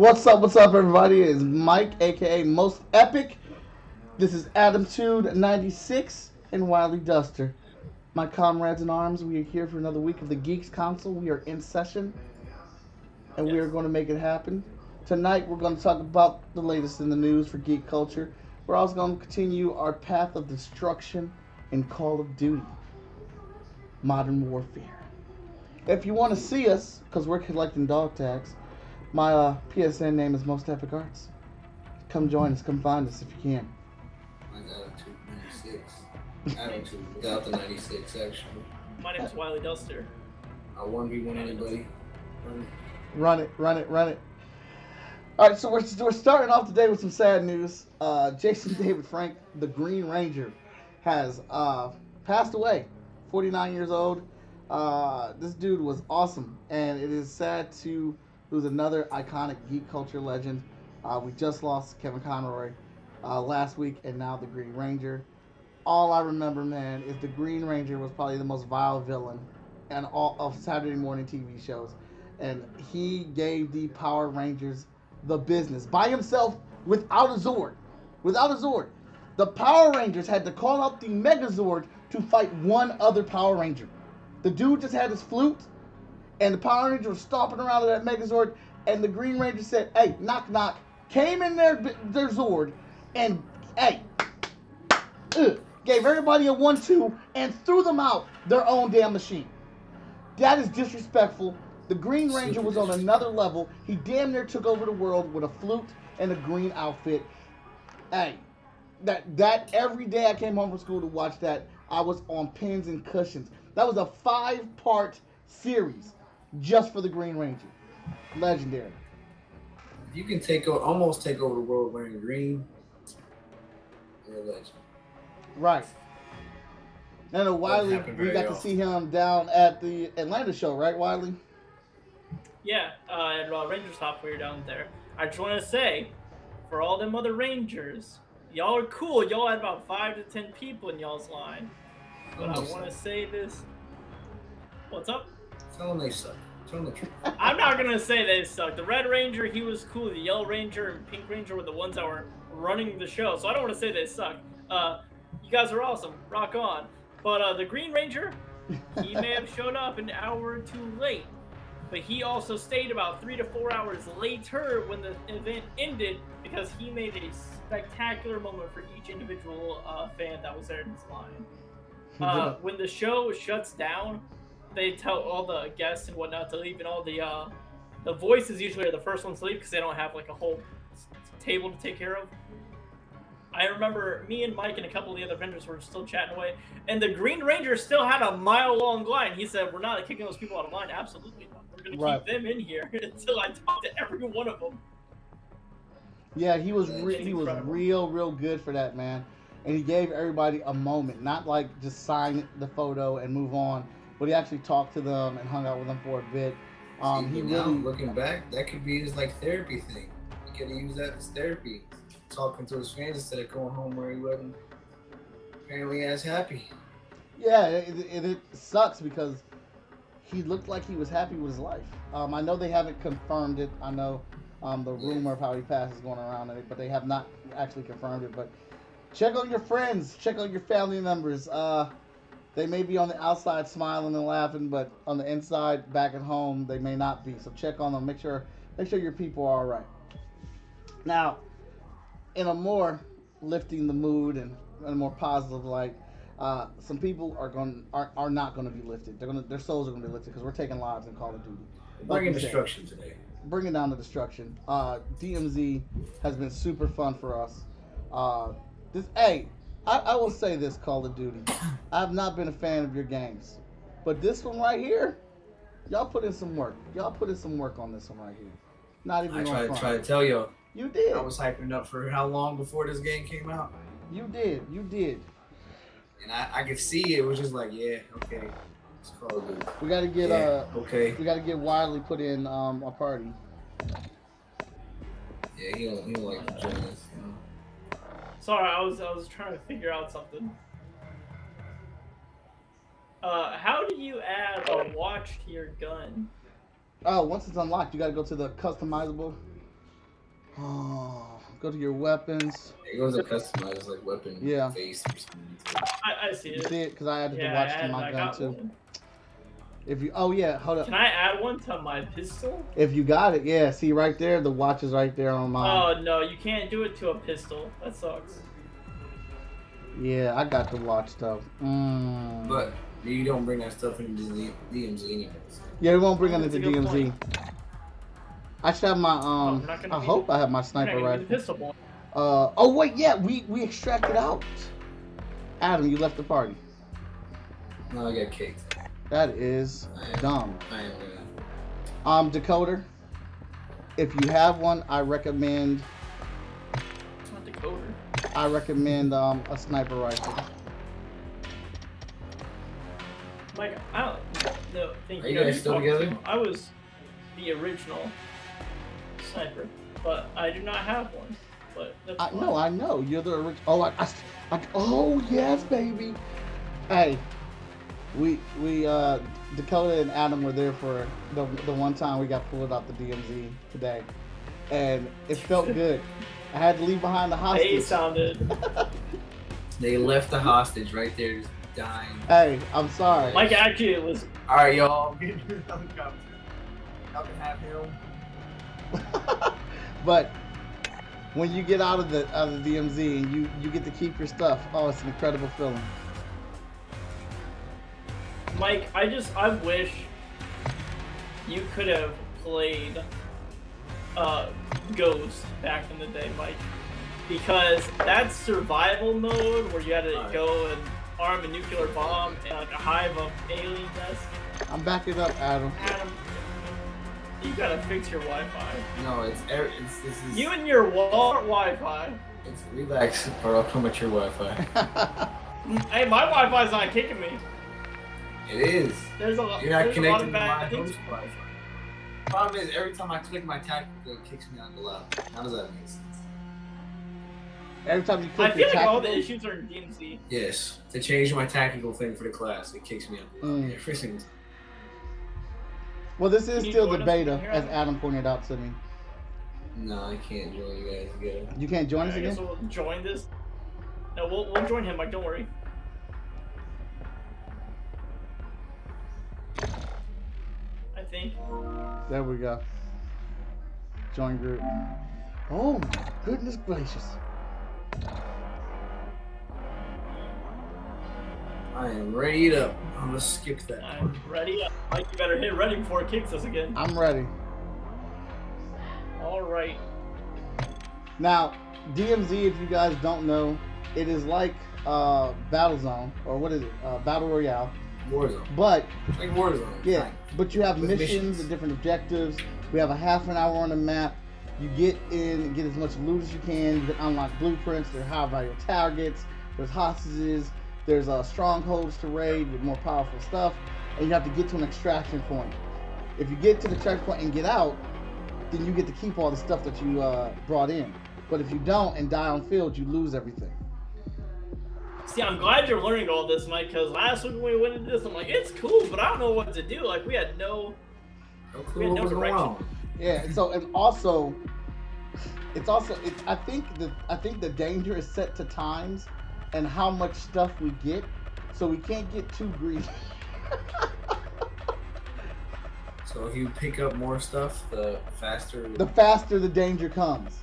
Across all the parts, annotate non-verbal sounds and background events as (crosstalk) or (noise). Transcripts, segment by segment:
What's up, what's up, everybody? It's Mike, aka Most Epic. This is Adamtude96 and Wiley Duster. My comrades in arms, we are here for another week of the Geeks Council. We are in session and we are going to make it happen. Tonight, we're going to talk about the latest in the news for geek culture. We're also going to continue our path of destruction in Call of Duty Modern Warfare. If you want to see us, because we're collecting dog tags, my uh, PSN name is Most Epic Arts. Come join us. Come find us if you can. Mine's Attitude 96. Attitude without the 96, actually. My name is Wiley Duster. I 1v1 anybody. Um, Run it, run it, run it. All right, so we're, we're starting off today with some sad news. Uh, Jason David Frank, the Green Ranger, has uh, passed away. 49 years old. Uh, this dude was awesome, and it is sad to lose another iconic geek culture legend. Uh, we just lost Kevin Conroy uh, last week, and now the Green Ranger. All I remember, man, is the Green Ranger was probably the most vile villain and all of Saturday morning TV shows, and he gave the Power Rangers the business by himself without a Zord. Without a Zord, the Power Rangers had to call out the Megazord to fight one other Power Ranger. The dude just had his flute, and the Power Ranger was stomping around that Megazord, and the Green Ranger said, "Hey, knock knock," came in their their Zord, and hey, ugh, gave everybody a one-two and threw them out their own damn machine. That is disrespectful. The Green Ranger was on another level. He damn near took over the world with a flute and a green outfit. Hey, that that every day I came home from school to watch that, I was on pins and cushions. That was a five-part series just for the Green Ranger. Legendary. you can take over, almost take over the world wearing green, you're a legend. Right. And Wiley, we very got to see him down at the Atlanta show, right, Wiley? Yeah, uh, at uh, Rangers Hop, we were down there. I just want to say, for all them other Rangers, y'all are cool. Y'all had about five to ten people in y'all's line. But I want to say this. What's up? Tell them they suck. Tell them the truth. (laughs) I'm not gonna say they suck. The Red Ranger, he was cool. The Yellow Ranger and Pink Ranger were the ones that were running the show. So I don't want to say they suck. Uh, you guys are awesome. Rock on. But uh, the Green Ranger, he may have (laughs) shown up an hour or two late, but he also stayed about three to four hours later when the event ended because he made a spectacular moment for each individual uh, fan that was there in his line. (laughs) Uh, when the show shuts down, they tell all the guests and whatnot to leave, and all the uh, the voices usually are the first ones to leave because they don't have like a whole s- table to take care of. I remember me and Mike and a couple of the other vendors were still chatting away, and the Green Ranger still had a mile long line. He said, "We're not kicking those people out of line. Absolutely not. We're going to keep them in here (laughs) until I talk to every one of them." Yeah, he was re- he was real real good for that man, and he gave everybody a moment, not like just sign the photo and move on, but he actually talked to them and hung out with them for a bit. Um, See, he but now, really looking back, that could be his like therapy thing. He could have used that as therapy, talking to his fans instead of going home where he wasn't apparently as happy. yeah, it, it, it sucks because he looked like he was happy with his life. Um, I know they haven't confirmed it. I know um, the rumor of how he passed is going around, but they have not actually confirmed it. But check on your friends, check on your family members. Uh, they may be on the outside smiling and laughing, but on the inside, back at home, they may not be. So check on them. Make sure make sure your people are all right. Now, in a more lifting the mood and in a more positive light, uh, some people are going are, are not going to be lifted. They're gonna their souls are going to be lifted because we're taking lives in Call of Duty. Bringing you said. destruction today. Bringing down the destruction. Uh, DMZ has been super fun for us. Uh, this hey, I, I will say this Call of Duty. (coughs) I've not been a fan of your games, but this one right here, y'all put in some work. Y'all put in some work on this one right here. Not even I tried, front. tried to tell you, You did. I was hyping up for how long before this game came out, You did. You did. and I, I could see it was just like, yeah, okay, it's Call of Duty. We got to get yeah, uh, okay, we got to get Wiley put in um a party. yeah, he don't, he don't like join us. You know? Sorry, I was I was trying to figure out something. Uh, how do you add a watch to your gun? Oh, once it's unlocked, you got to go to the customizable. Oh, go to your weapons. It goes to customize like weapon Yeah. face or something. I, I see it. You it. see it? Because I added Yeah, the watch I, to added- my I gun too. one. If you, oh yeah, hold up. Can I add one to my pistol? If you got it, yeah. See right there, the watch is right there on mine. Oh no, you can't do it to a pistol. That sucks. Yeah, I got the watch though. Mm. But you don't bring that stuff into the DMZ anyways. yeah, we won't bring it That's into a good DMZ. I should have my um. we're not gonna I be- hope I have my You're not sniper gonna rifle. the pistol. Uh oh wait yeah we we extracted out. Adam, you left the party. No, I got kicked. That is dumb. I am gonna. Um, decoder. If you have one, I recommend It's not decoder. I recommend um a sniper rifle. Like I don't no think Are you guys still together? I was the original sniper, but I do not have one. But I, fine. no, I know you're the original. Oh, I, I, I- oh yes, baby. Hey, we we uh Dakota and Adam were there for the the one time we got pulled out the DMZ today, and it felt (laughs) good. I had to leave behind the hostage. They hostage. sounded. (laughs) They left the hostage right there, just dying. Hey, I'm sorry. Like actually, it was. All right, y'all. Get in your helicopter. Y'all can have him. (laughs) but when you get out of the out of the DMZ and you you get to keep your stuff, oh, it's an incredible feeling. Mike, I just I wish you could have played uh Ghost back in the day, Mike. Because that survival mode where you had to Alright. go and arm a nuclear bomb and like a hive of alien nests, I'm backing up, Adam. Adam, you gotta fix your Wi-Fi. No, it's er- it's this is. You and your Walmart Wi-Fi. It's relax, or I'll come at your Wi-Fi. Hey, my Wi-Fi's not kicking me. It is. There's a lot. You're not there's a lot connected to my bad things. host Wi-Fi. Problem is, every time I click my tactical, it kicks me out the lab. How does that make sense? Every time you click, tactical I feel your like all the issues are in DMZ. Yes, to change my tactical thing for the class, it kicks me out the lab. Mm. Every single time. well, this is still join the beta, as Adam? Adam pointed out to me. No, I can't join you guys together. You can't join us I guess again. we'll join this. No, we'll, we'll join him, Mike. Don't worry. I think. There we go. Join group. Oh my goodness gracious! I am ready up. I'm gonna skip that. I'm ready. Mike, you better hit ready before it kicks us again. I'm ready. All right. Now, DMZ, if you guys don't know, it is like uh, Battlezone, or what is it? Uh, Battle Royale. Warzone. But like Warzone. yeah, kind but you have missions, missions. and different objectives. We have a half an hour on the map. You get in and get as much loot as you can. You can unlock blueprints. There are high value targets. There's hostages. There's uh, strongholds to raid with more powerful stuff. And you have to get to an extraction point. If you get to the extraction point and get out, then you get to keep all the stuff that you uh, brought in. But if you don't and die on field, you lose everything. See, I'm glad you're learning all this, Mike. Because last week when we went into this, I'm like, it's cool, but I don't know what to do. Like, we had no. No We clue had what no was direction. on. Yeah. So and also, it's also it's I think the I think the danger is set to times and how much stuff we get, so we can't get too greedy. So if you pick up more stuff, the faster. the faster the danger comes.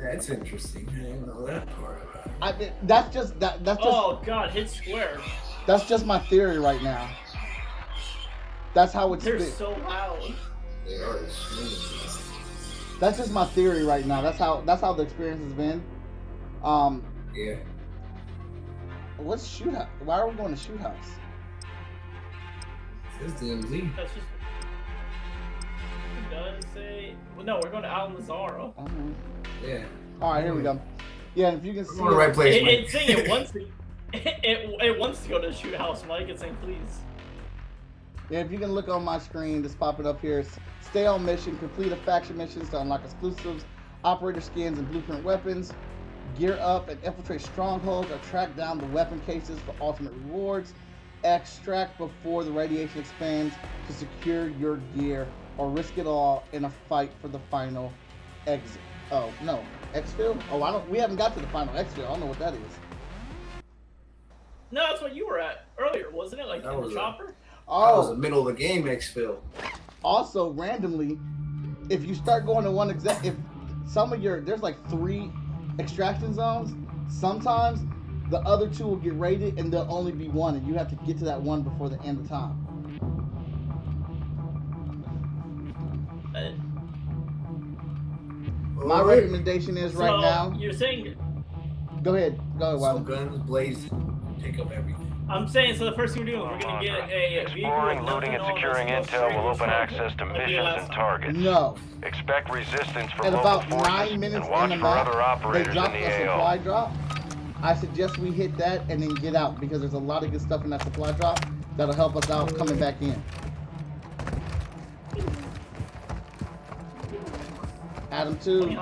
That's interesting. I didn't know that part about it. I mean, that's just that that's just Oh god, hit square. that's just my theory right now. That's how it's They're been. so loud. They are smooth. That's just my theory right now. That's how that's how the experience has been. Um, Yeah. what's shoot house? Why are we going to shoot house? This DMZ. That's just. It does say. Well, no, we're going to Al Mazrah. I don't know. Yeah. All right, here we go. Yeah, if you can We're see, going the right it, place, It, man. it's saying it wants (laughs) to. It, it, it wants to go to the shoot house, Mike. It's saying please. yeah, if you can look on my screen, just pop it up here. Stay on mission, complete a faction missions to unlock exclusives, operator skins, and blueprint weapons. Gear up and infiltrate strongholds or track down the weapon cases for ultimate rewards. Extract before the radiation expands to secure your gear, or risk it all in a fight for the final exit. Oh no, exfil? Oh, I don't. We haven't got to the final exfil. I don't know what that is. No, that's what you were at earlier, wasn't it? Like That in was the a- chopper. Oh. That was Oh, the middle of the game, exfil. also randomly, if you start going to one exact, if some of your there's like three extraction zones, sometimes the other two will get raided and there'll only be one, and you have to get to that one before the end of time. My recommendation is so right now. You're saying. Go ahead, go ahead, Some Wiley. guns blazing. Take up everything. I'm saying so. The first thing we're doing we're gonna get a vehicle. Exploring, with looting, and nothing on securing it, so intel straight will to open the access to like we did missions and time. targets. No, Expect resistance from at local about forces nine minutes and in watch the for map, other they operators in drop the a supply AO. drop. I suggest we hit that and then get out because there's a lot of good stuff in that supply drop that'll help us out coming back in. Adam too.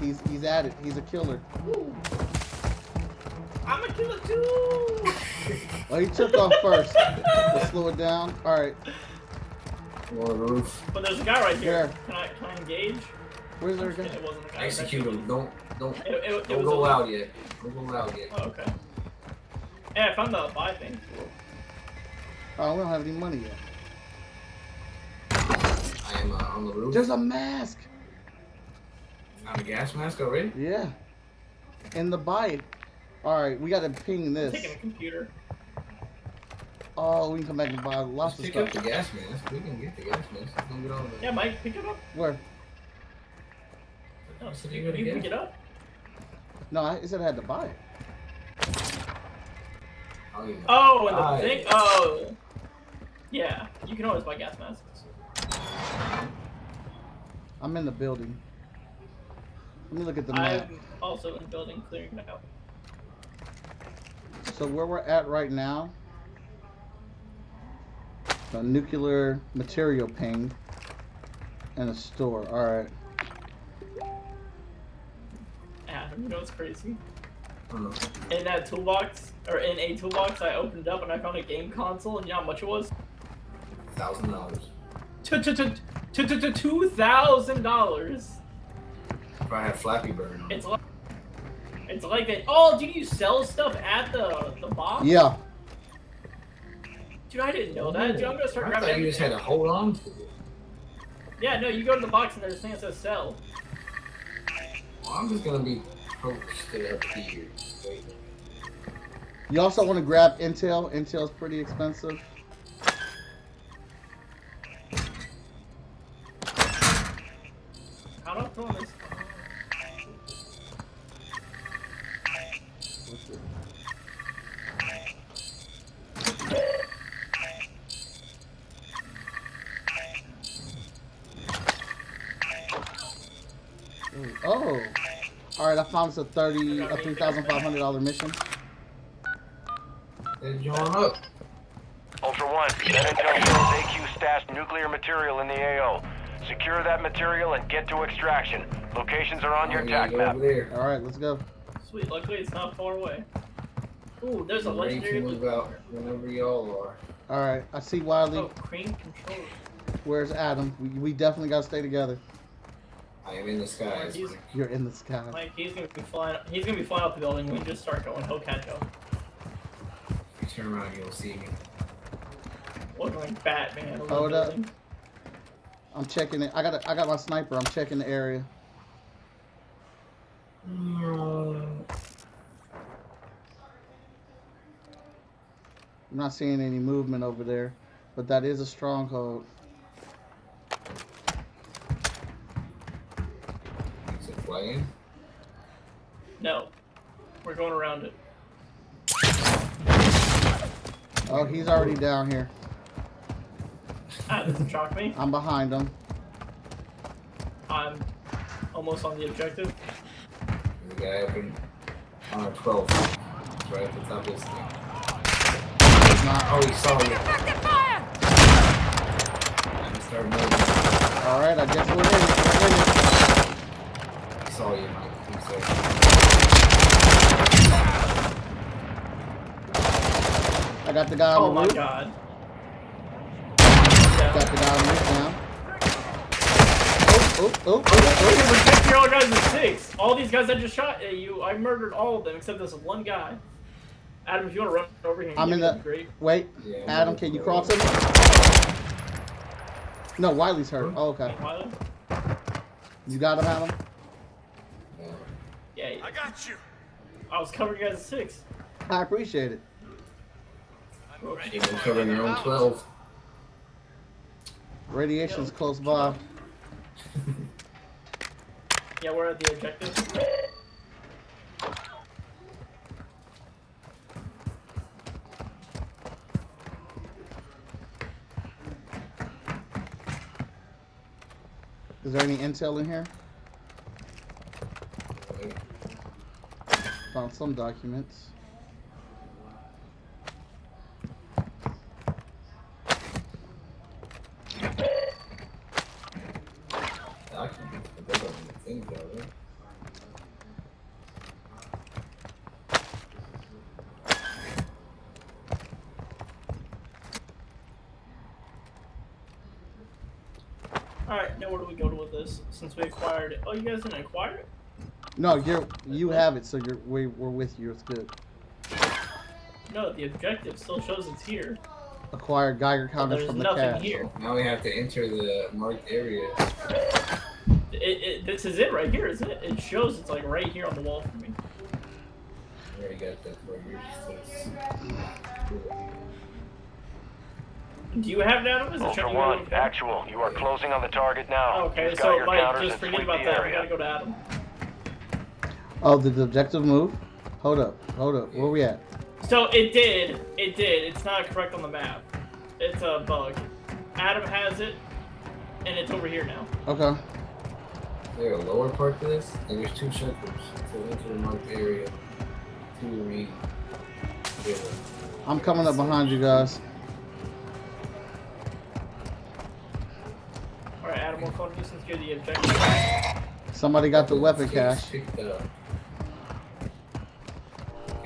He's he's at it. He's a killer. I'm a killer too. (laughs) Well, he took off first. Let's slow it down. All right. On the roof. But there's a guy right here. Where? Can I, can I engage? Where's our It guy? wasn't a guy. Execute him. Don't don't It, it, it don't go a, loud yet. Don't go loud yet. Oh, okay. Hey, I found the buy thing. Oh, we don't have any money yet. I am uh, on the roof. There's a mask. Found a gas mask already. Yeah. In the buy. All right, we gotta ping I'm this. taking a computer. Oh, we can come back and buy Let's lots of pick stuff. up the gas mask. We can get the gas mask. Let's go get on the. Yeah, Mike, pick it up. Where? No, So you, you gotta pick it. it up. No, I said I had to buy it. Oh, yeah. Oh, and the Buy thing. it. Oh. Yeah, you can always buy gas masks. I'm in the building. Let me look at the map. I'm also in building clearing it out. So where we're at right now, a nuclear material ping and a store. All right. Adam, you know what's crazy? In that toolbox, or in a toolbox, I opened it up and I found a game console, and you know how much it was? Thousand dollars. Two thousand dollars. If I had Flappy Bird. on. It's like, it's like that. Oh, do you sell stuff at the the box? Yeah. Dude, I didn't know that. Dude, I'm gonna start I grabbing. thought you just had everything. to hold on to it. Yeah, no, you go to the box and there's a thing that says sell. Well, I'm just gonna be posted up here. You also want to grab Intel. Intel's pretty expensive. A thirty, a three thousand five hundred dollar mission. Let's join up. Ultra One, that intel shows AQ stashed nuclear material in the AO. Secure that material and get to extraction. Locations are on your I'm TAC map. over there. All right, let's go. Sweet, luckily it's not far away. Ooh, there's a I'm ready legendary. to move out whenever y'all are. All right, I see Wiley. Oh, crane controller. Where's Adam? We, we definitely gotta stay together. I am in the sky. You're in the sky. Like he's gonna be flying. He's gonna be flying up the building. We just start going. He'll catch him. If you turn around, you'll see me. Looking like Batman. Hold up. I'm checking it. I got a, I got my sniper. I'm checking the area. I'm not seeing any movement over there, but that is a stronghold. Is it flying? No. We're going around it. Oh, he's already down here. Ah, doesn't shock me. I'm behind him. I'm almost on the objective. There's a guy up in on our 12. He's right at the top of this thing. He's not. Oh, he saw you. And he started moving. All right, I guess we're in. We're in it. He saw you, Mike. He said, I got the guy on Oh the my roof. god. Got the guy on the roof now. Oh, oh, oh, oh, You protect your own guys with six. All these guys I just shot at you, I murdered all of them except this one guy. Adam, if you want to run over here, I'm in the- great. Wait, Yeah, Adam, can you cross him? No, Wiley's hurt. Oh, okay. Wiley? You got him, Adam? No. Yeah, I got you. I was covering you guys at six. I appreciate it. I'm ready. You've been covering your own 12. Radiation's close by. (laughs) Yeah, we're at the objective. Is there any intel in here? Found some documents. Alright, now where do we go to with this? Since we acquired it. Oh, you guys didn't acquire it? No, you're you have it, so you're we, we're with you. It's good. No, the objective still shows it's here. Acquired Geiger counters there's from the nothing cache. here. Now we have to enter the marked area. It, it, this is it right here, isn't it? It shows it's like right here on the wall for me. We already got that for you. Just Do you have it, Adam? Is it Ultra showing One, you? actual. You are closing on the target now. Okay, Use so Geiger Mike, counters just and forget sweep about the that. We gotta go to Adam. Oh, the objective move? Hold up, hold up. Where we at? So it did. It did. It's not correct on the map. It's a bug. Adam has it, and it's over here now. Okay. Is there a lower part to this? And there's two checkers. So enter the marked area. To read. Yeah. I'm coming up behind you guys. All right, Adam, we'll phone you since you're the objective. Somebody got the weapon cache. Picked up.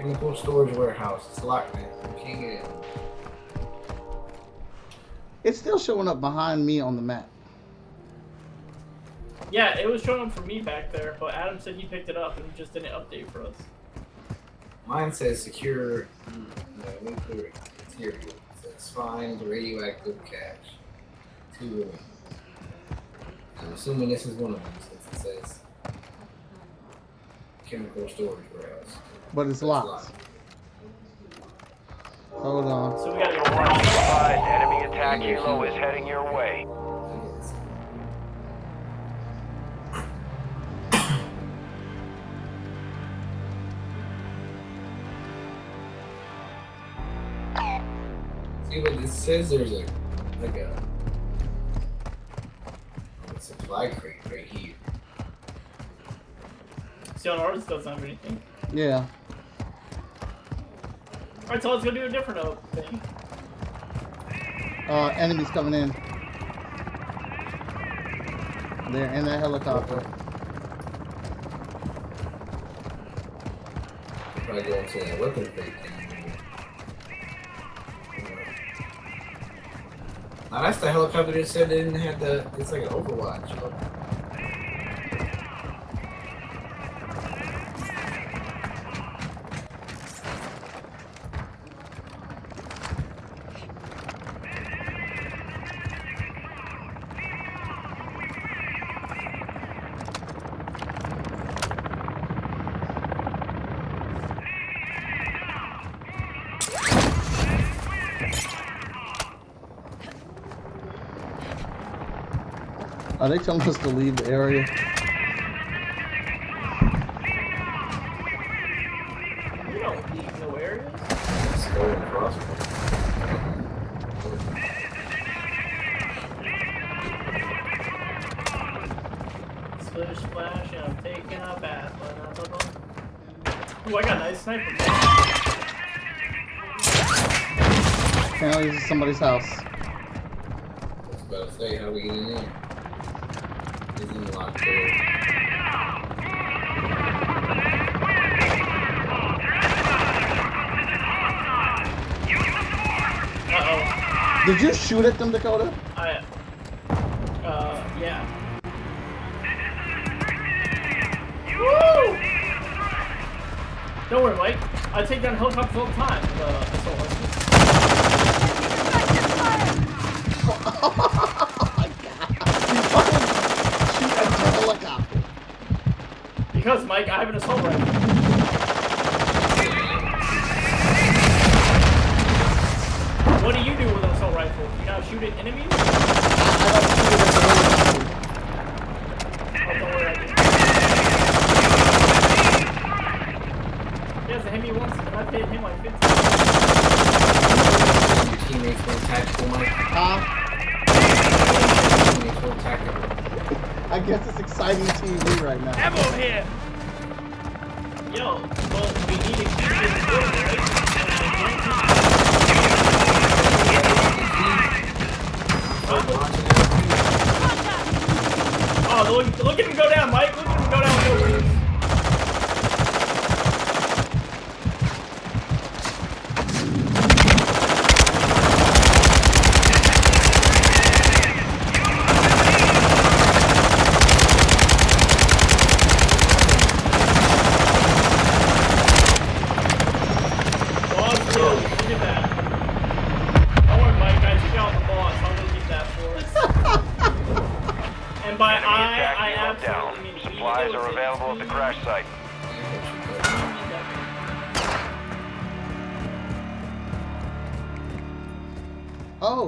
Chemical storage warehouse. It's locked, man. You can't get in. It's still showing up behind me on the map. Yeah, it was showing up for me back there, but Adam said he picked it up and he just didn't update for us. Mine says secure mm, no, nuclear material. It says find radioactive cache. Two of them. I'm assuming this is one of them since it says chemical storage warehouse. But it's It's locked. Hold on. So we gotta Ultra One, go. enemy attack helo is heading your way. See what it says? There's a like a, oh, a supply crate right here. See on ours it doesn't have anything. Yeah. Alright, so let's go do a different uh, thing. Uh, enemies coming in. They're in that helicopter. Probably go into that weapon crate thing. Now that's the helicopter that said they didn't have the. It's like an Overwatch. They telling us to leave the area? We don't leave no areas. Skull and crossbones. Splish splash, and I'm taking a bath. Ooh, I got a nice sniper. Apparently, this is somebody's house. I was about to say how we get in there. It's in the locked door. Did you shoot at them, Dakota? I. Uh, yeah. Woo! Don't worry, Mike. I take down helicopters all the time. with, Uh, assault rifles. oh my god! Shoot at the helicopter. Because, Mike, I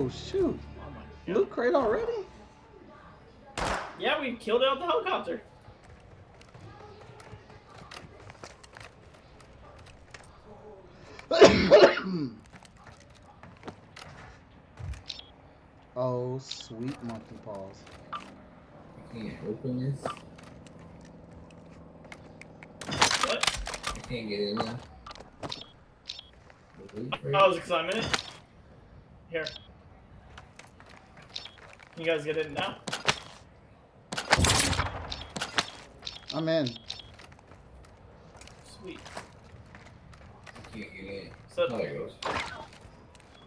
Oh shoot! Oh my God. Loot crate already? Yeah, we killed out the helicopter. (coughs) oh sweet monkey paws. I can't open this. What? I can't get in there. The loot crate? Oh, is it because I'm in it? Here. You guys get in now? I'm in. Sweet. I can't get in. So, Oh, there goes.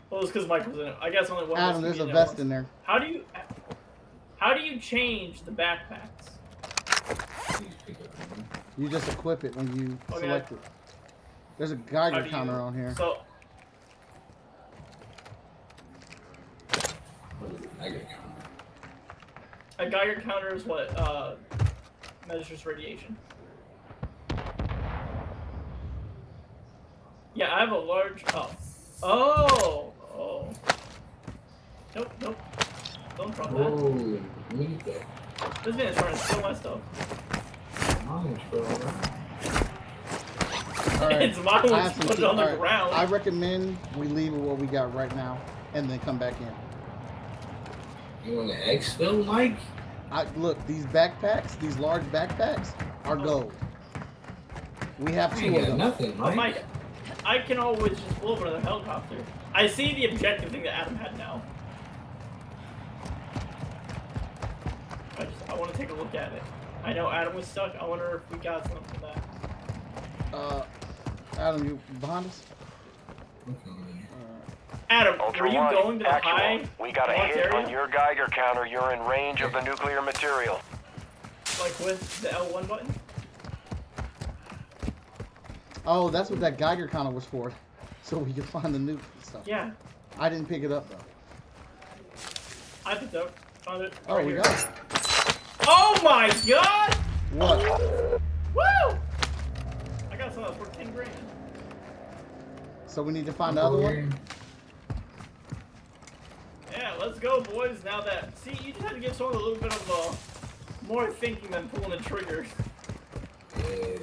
well, it's because Michael's in it. I guess only one. of us Adam, there's a there vest once. in there. How do you? How do you change the backpacks? Please pick up one. You just equip it when you Okay. select it. There's a Geiger do you- counter on here. So, What is it? I gotta count. A Geiger counter is what uh, measures radiation. Yeah, I have a large. Oh. Oh. Oh. Nope. Nope. Don't drop that. Whoa, let me that. This man is trying to steal my stuff. Orange, bro. All right. it's mine. I Let's some put tea- it on the all right. ground. I recommend we leave with what we got right now and then come back in. You want to exfil, Mike? I look, these backpacks, these large backpacks are gold. We have two of them. nothing, Oh, Mike. Mike, I can always just blow up another helicopter. I see the objective thing that Adam had now. I just I want to take a look at it. I know Adam was stuck. I wonder if we got something from that. Uh, Adam, you behind us? Okay. Adam, Ultra were you One, going to the actual. high? We got a hit area? on your Geiger counter. You're in range of the nuclear material. Like with the L1 button? Oh, that's what that Geiger counter was for. (laughs) So we could find the nuke and stuff. Yeah, I didn't pick it up though. I picked up. Found it. Oh, right we here. got it. Oh my god! What? Woo! I got something that's worth 10 grand. So we need to find the other one? Yeah, let's let's go, boys. Now that see, you just had to give someone a little bit of uh, more thinking than pulling the trigger. Yeah.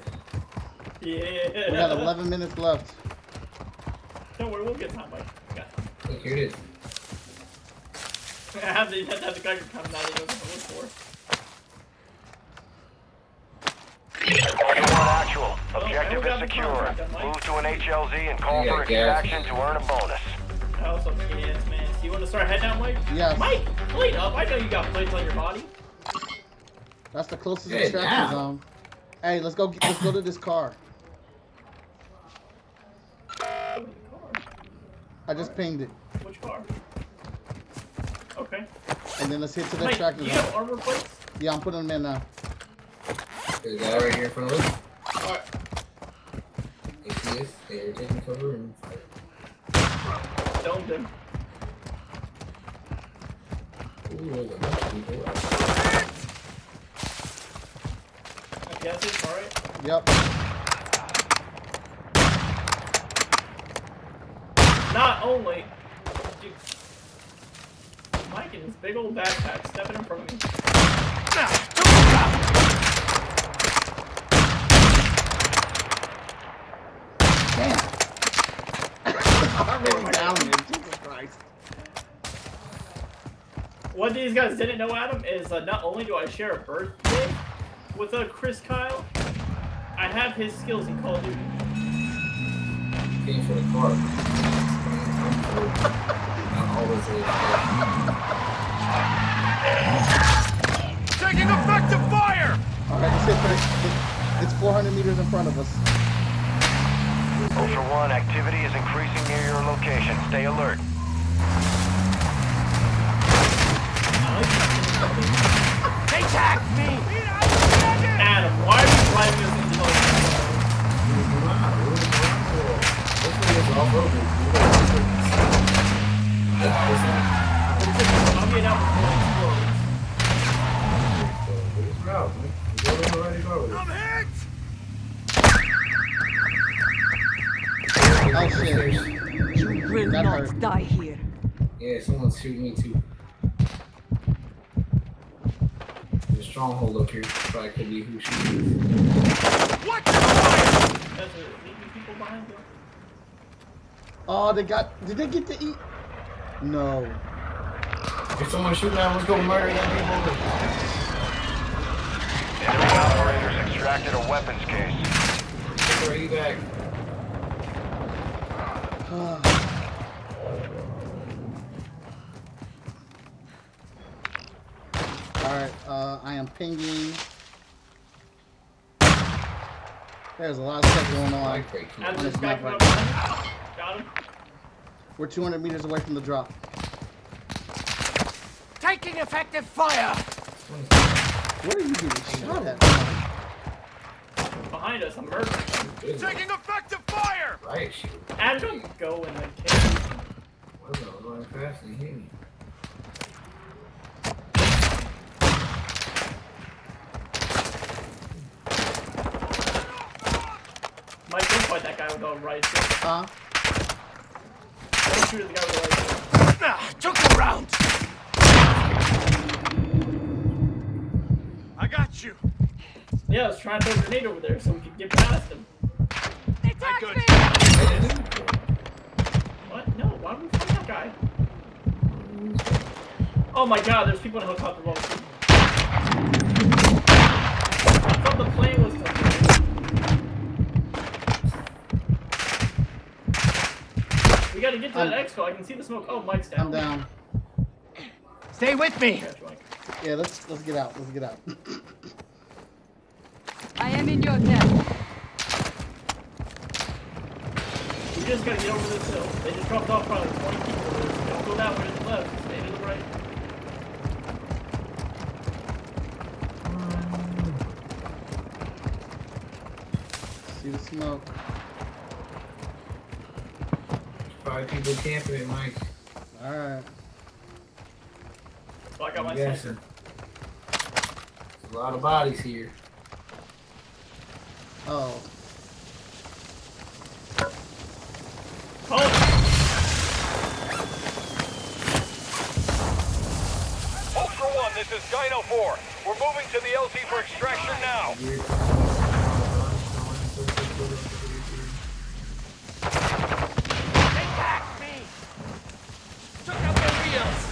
Yeah. We got 11 minutes left. Don't worry, we'll get time, Mike. We got. Look, here it is. (laughs) I have the, have the guy coming out of the look for. Ultra One actual. Objective we is got secure. Move to an HLZ and call Yeah, for extraction to earn a bonus. So yes, man. So you want to start heading out, Mike? Yes. Mike, plate up. I know you got plates on your body. That's the closest Hey, extraction now. zone. Hey, let's go. Let's go to this car. I just pinged it, Which car? Okay. and then let's hit to the Mike, extraction you zone. have armor plates? Yeah, I'm putting them in now. There's that right here in front of us. Alright. You see this? They're taking cover and fight. Domed him. Ooh, there's a bunch of people. Okay, that's it. Alright. Yep. Not only. Dude. Mike and his big old backpack stepping in front of me. Damn. (coughs) I'm really down. Jesus Christ. What these guys didn't know, Adam, is uh, not only do I share a birthday with uh, Chris Kyle, I have his skills in Call of Duty. Came for the car. Not always a (laughs) Taking effective fire! All right, let's hit for the, It's 400 meters in front of us. Ultra One, activity is increasing near your location. Stay alert. They tagged me! Adam, why are you driving us into the Hopefully it's all over. I'm getting out before it explodes. Go on the right road. I'm hit! Oh shit. You will That not hurt. die here. Yeah, someone's shooting me too. There's stronghold up here. Probably could be who shooting. Watch your fire! That's it. People behind you. Oh, they got. Did they get to eat? No. If someone's shooting at, let's go murder them people. Enemy operators extracted a weapons case. Where are you back? (sighs) Ah. Alright, uh, I am pinging. There's a lot of stuff going on. Like break. Adam, On this this map right up. Got him. We're 200 meters away from the drop. Taking effective fire! What are you doing? shot at? Behind us, a murder. Taking effective fire! Right, shoot. Adam, don't go in the cave. What's up? Running fast and hit me. Mike, don't fight that guy with the right stick. Huh? Don't shoot at the guy with the right stick. Ah, took the round! I got you! Yeah, I was trying to throw a grenade over there so we could get past him. I good. What? No, why would we fight that guy? Oh my god, there's people in a helicopter above. I thought the plane was coming. We gotta get to that oh. I'm- expo. I can see the smoke. Oh, Mike's down. I'm down. Stay with me! Yeah, let's let's get out. Let's get out. I am in your net. We just gotta get over this hill. They just dropped off probably 20 people. Don't go that way to the left. Stay to the right. See the smoke. Probably people camping it, Mike. Alright. So I got my I'm guessing. There's a lot of bodies here. Oh. Oh! Ultra One, this is Dino 4. We're moving to the LZ for extraction now. They tagged me! Took out the wheels!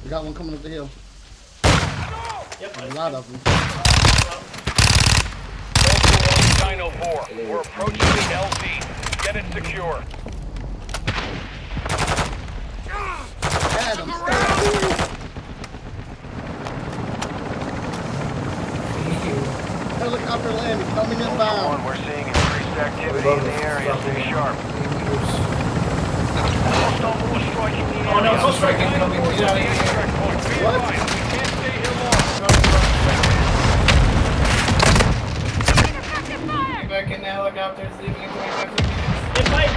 We got one coming up the hill. Yep. A lot of them. Dino 4. We're approaching the LZ. Get it secure. Adam, stop. Helicopter landing coming Ultra inbound. One, we're seeing increased activity in the area. Stay sharp. Hostile force striking the Oh, no, area. hostile striking. Get out of here. What? advised, we can't stay here long. Get back in the helicopter. Leaving in 25 minutes. It. Mike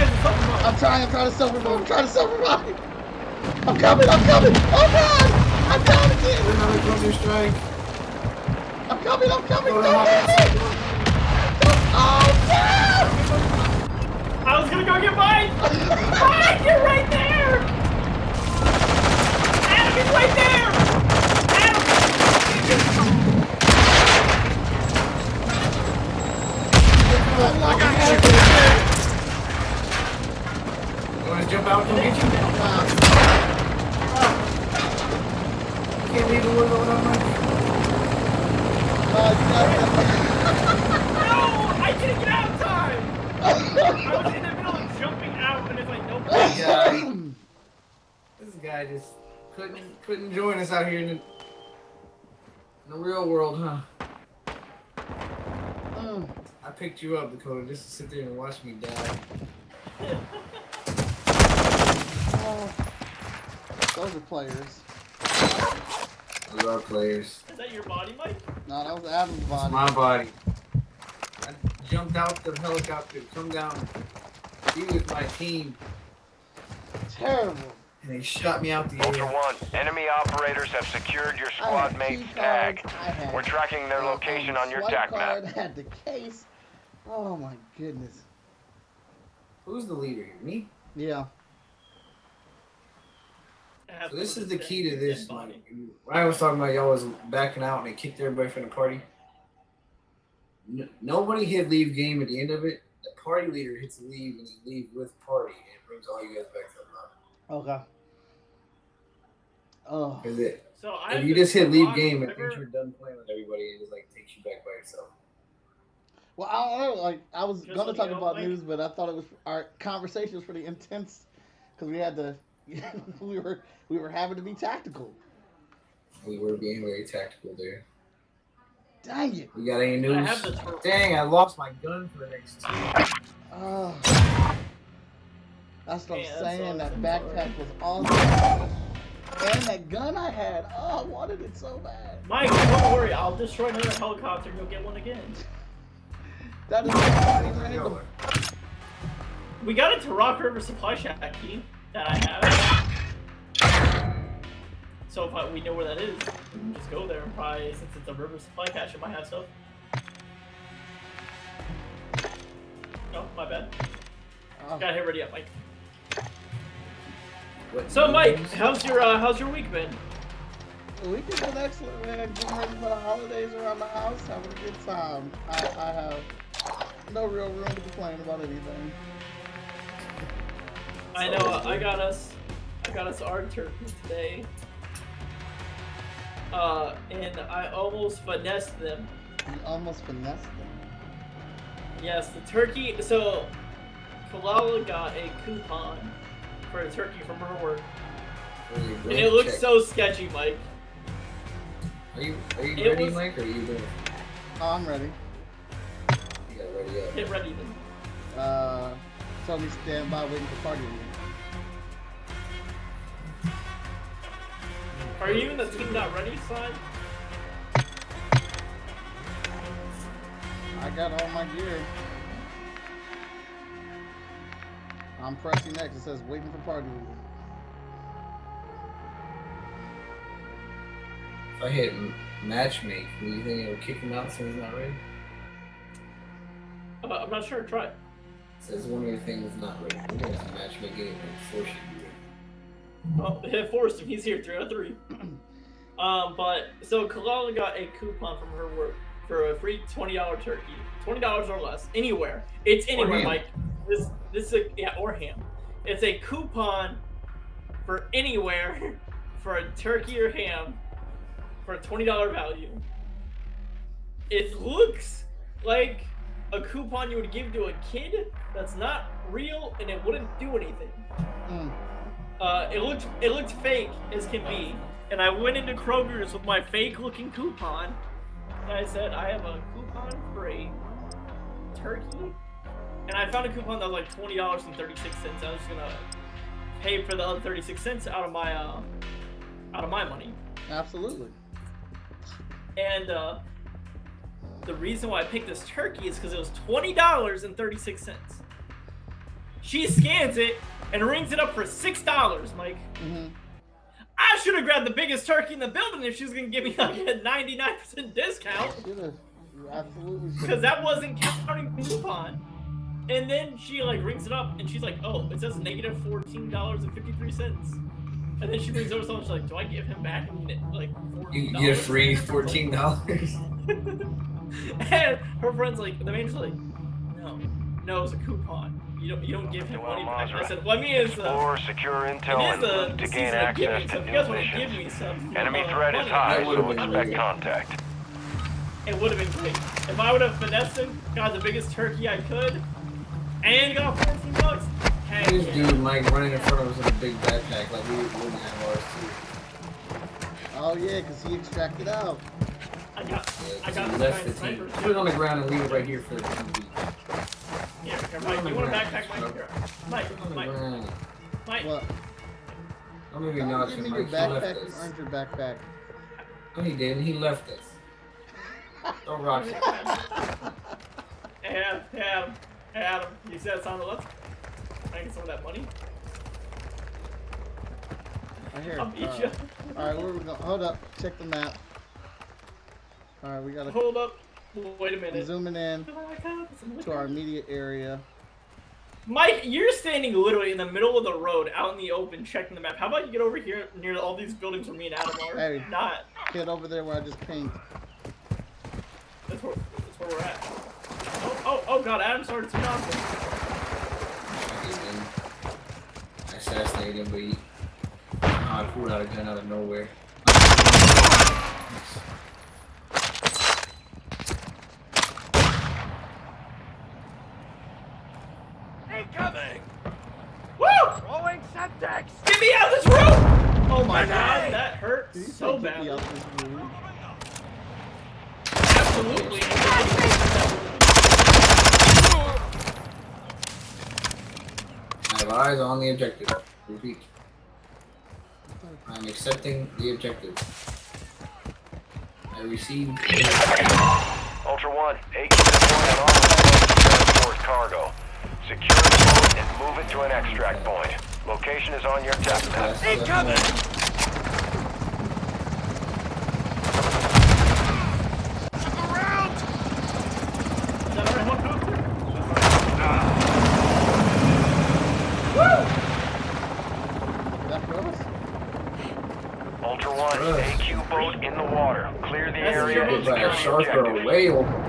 has something wrong. I'm trying, I'm trying to self revive. I'm trying to self revive. I'm coming, I'm coming. Oh god! I'm down again. Another closer strike. I'm coming, I'm coming. Don't hit me. I was gonna go get mine. Mike, you're right there. Adam, he's right there. Adam. I to jump out? Come get you. Can't leave the window without my. (laughs) No, I didn't get out in time. (laughs) I was in the middle of jumping out, and it's like, nope. Guy. (clears throat) This guy just couldn't couldn't join us out here in the, in the real world, huh? Mm. I picked you up, Dakota, just to sit there and watch me die. (laughs) Those are players. Those are players. Is that your body, Mike? No, that was Adam's It's body. my body. I jumped out the helicopter, come down, be with my team, Terrible. and they shot me out the Ultra air. One, enemy operators have secured your I squad mate's tag. cards, I had, We're tracking their location on your swipe tac card, map. I had the case. Oh my goodness. Who's the leader here? Me? Yeah. So this is the key to this. body. Like, Ryan was talking about y'all was backing out and they kicked everybody from the party. N- nobody hit leave game at the end of it. The party leader hits leave and you leave with party and it brings all you guys back to the line. Okay. Oh. Is it, So I if you just hit leave game, it whatever- thinks you're done playing with everybody and it just like takes you back by yourself. Well, I don't know. Like, I was Just gonna talk about Mike. news, but I thought it was our conversation was pretty intense because we had to. (laughs) we were we were having to be tactical. We were being very tactical there. Dang it! We got any I news? have the Dang, I lost my gun for the next two. Oh. That's what I'm Yeah, saying. That backpack was awesome. And that gun I had, oh, I wanted it so bad. Mike, don't worry. I'll destroy another helicopter and you'll get one again. That is random. We got a Rock River supply shack key that I have. So if I, we know where that is, we can just go there and probably, since it's a river supply cache, it might have stuff. No, my bad. Oh, Gotta hit ready up, Mike. What So, Mike, news? how's your uh, how's your week been? the week has been excellent, man. Getting ready for the holidays around the house, having a good time. I, I have no real room to complain about anything. I know uh, I got us, I got us our turkey today. Uh, and I almost finessed them. You almost finessed them. Yes, the turkey. So, Kalala got a coupon for a turkey from her work, and it looks Check. so sketchy, Mike. Are you are you it ready, was- Mike, or are you doing? Oh, I'm ready. You got ready up. Get ready then. Uh, tell me stand by waiting for party. leader. Are you in the team not ready side? I got all my gear. I'm pressing X. It says waiting for party. leader. If I hit m- matchmake, do you think it would kick him out since he's not ready? Uh, I'm not sure. Try. it. Says one of your things is not ready. We're gonna have to matchmake anyway before she do it. Well, it forced him. He's here three out of three. (clears throat) um, but so Kalala got a coupon from her work for a free twenty dollar turkey, twenty dollars or less, anywhere. It's anywhere, ham. Mike. This this is a yeah or ham. It's a coupon for anywhere (laughs) for a turkey or ham for a twenty dollar value. It looks like a coupon you would give to a kid that's not real and it wouldn't do anything. Mm. Uh, it looked it looked fake as can be, and I went into Kroger's with my fake looking coupon, and I said I have a coupon for a turkey, and I found a coupon that was like twenty dollars and thirty six cents. I was just gonna pay for the other thirty six cents out of my uh out of my money, Absolutely. and uh, the reason why I picked this turkey is because it was twenty dollars and thirty six cents. She scans it and rings it up for six dollars, Mike. hmm I should have grabbed the biggest turkey in the building if she was gonna give me like a 99% discount. Should have. You absolutely should. Because that wasn't counting the coupon. And then she like rings it up and she's like, oh, it says negative $14.53. And then she brings over someone, and she's like, do I give him back like $14? You get a free fourteen dollars. (laughs) (laughs) and her friend's like, the manager's like, no, no, it's a coupon. You don't, you don't give him Well, money back. I said, well, I mean, it's uh, Explore, secure intel, it and is the, loot the to gain season of giving. access to you new guys want to give missions. me some Enemy uh, threat is high, so expect really- contact. It would have been great. If I would have finessed him, got the biggest turkey I could, and got 14 bucks, heck This yeah. dude Mike running in front of us with a big backpack like we wouldn't have ours too. Oh yeah, because he extracted out. I got, Yeah, I 'cause got he left the sniper. team. Put it on the ground and leave it right here for the TV. Here, here, Mike, you want a backpack, Mike? Here. Mike, Put it on the Mike, ground. Mike. What? Don't make me Don't give me your Mike. He left backpack. You us. earned your backpack. No, he didn't. He left us. (laughs) Don't rock it. Hey, Adam, hey, Adam, you said it's on the left. Can I get some of that money? Right here. I'll beat uh, All you. All right, where we going? Hold up. Check the map. All right, we gotta. Hold up. Wait a I'm minute. zooming in to our immediate area. Mike, you're standing literally in the middle of the road, out in the open, checking the map. How about you get over here near all these buildings where me and Adam are? Hey. Not. Get over there where I just pinged. That's where, that's where we're at. Oh, God, Adam started some nonsense. I assassinated him, but he. I pulled out a gun out of nowhere. Incoming! Woo! Throwing Semtex! Get me out of this room! Oh my God, that hurt so say bad. out this room? Absolutely. I have eyes on the objective. Repeat. I'm accepting the objective. I received. Ultra One, AQ deployed on all levels transport cargo. Secure the boat and move it to an extract point. Location is on your TAC map. Incoming! Look around! Is that our helicopter? Is that for us? Ultra One, Ugh. AQ boat in the water. Clear the That's area your and boat. By a secure shark or a whale.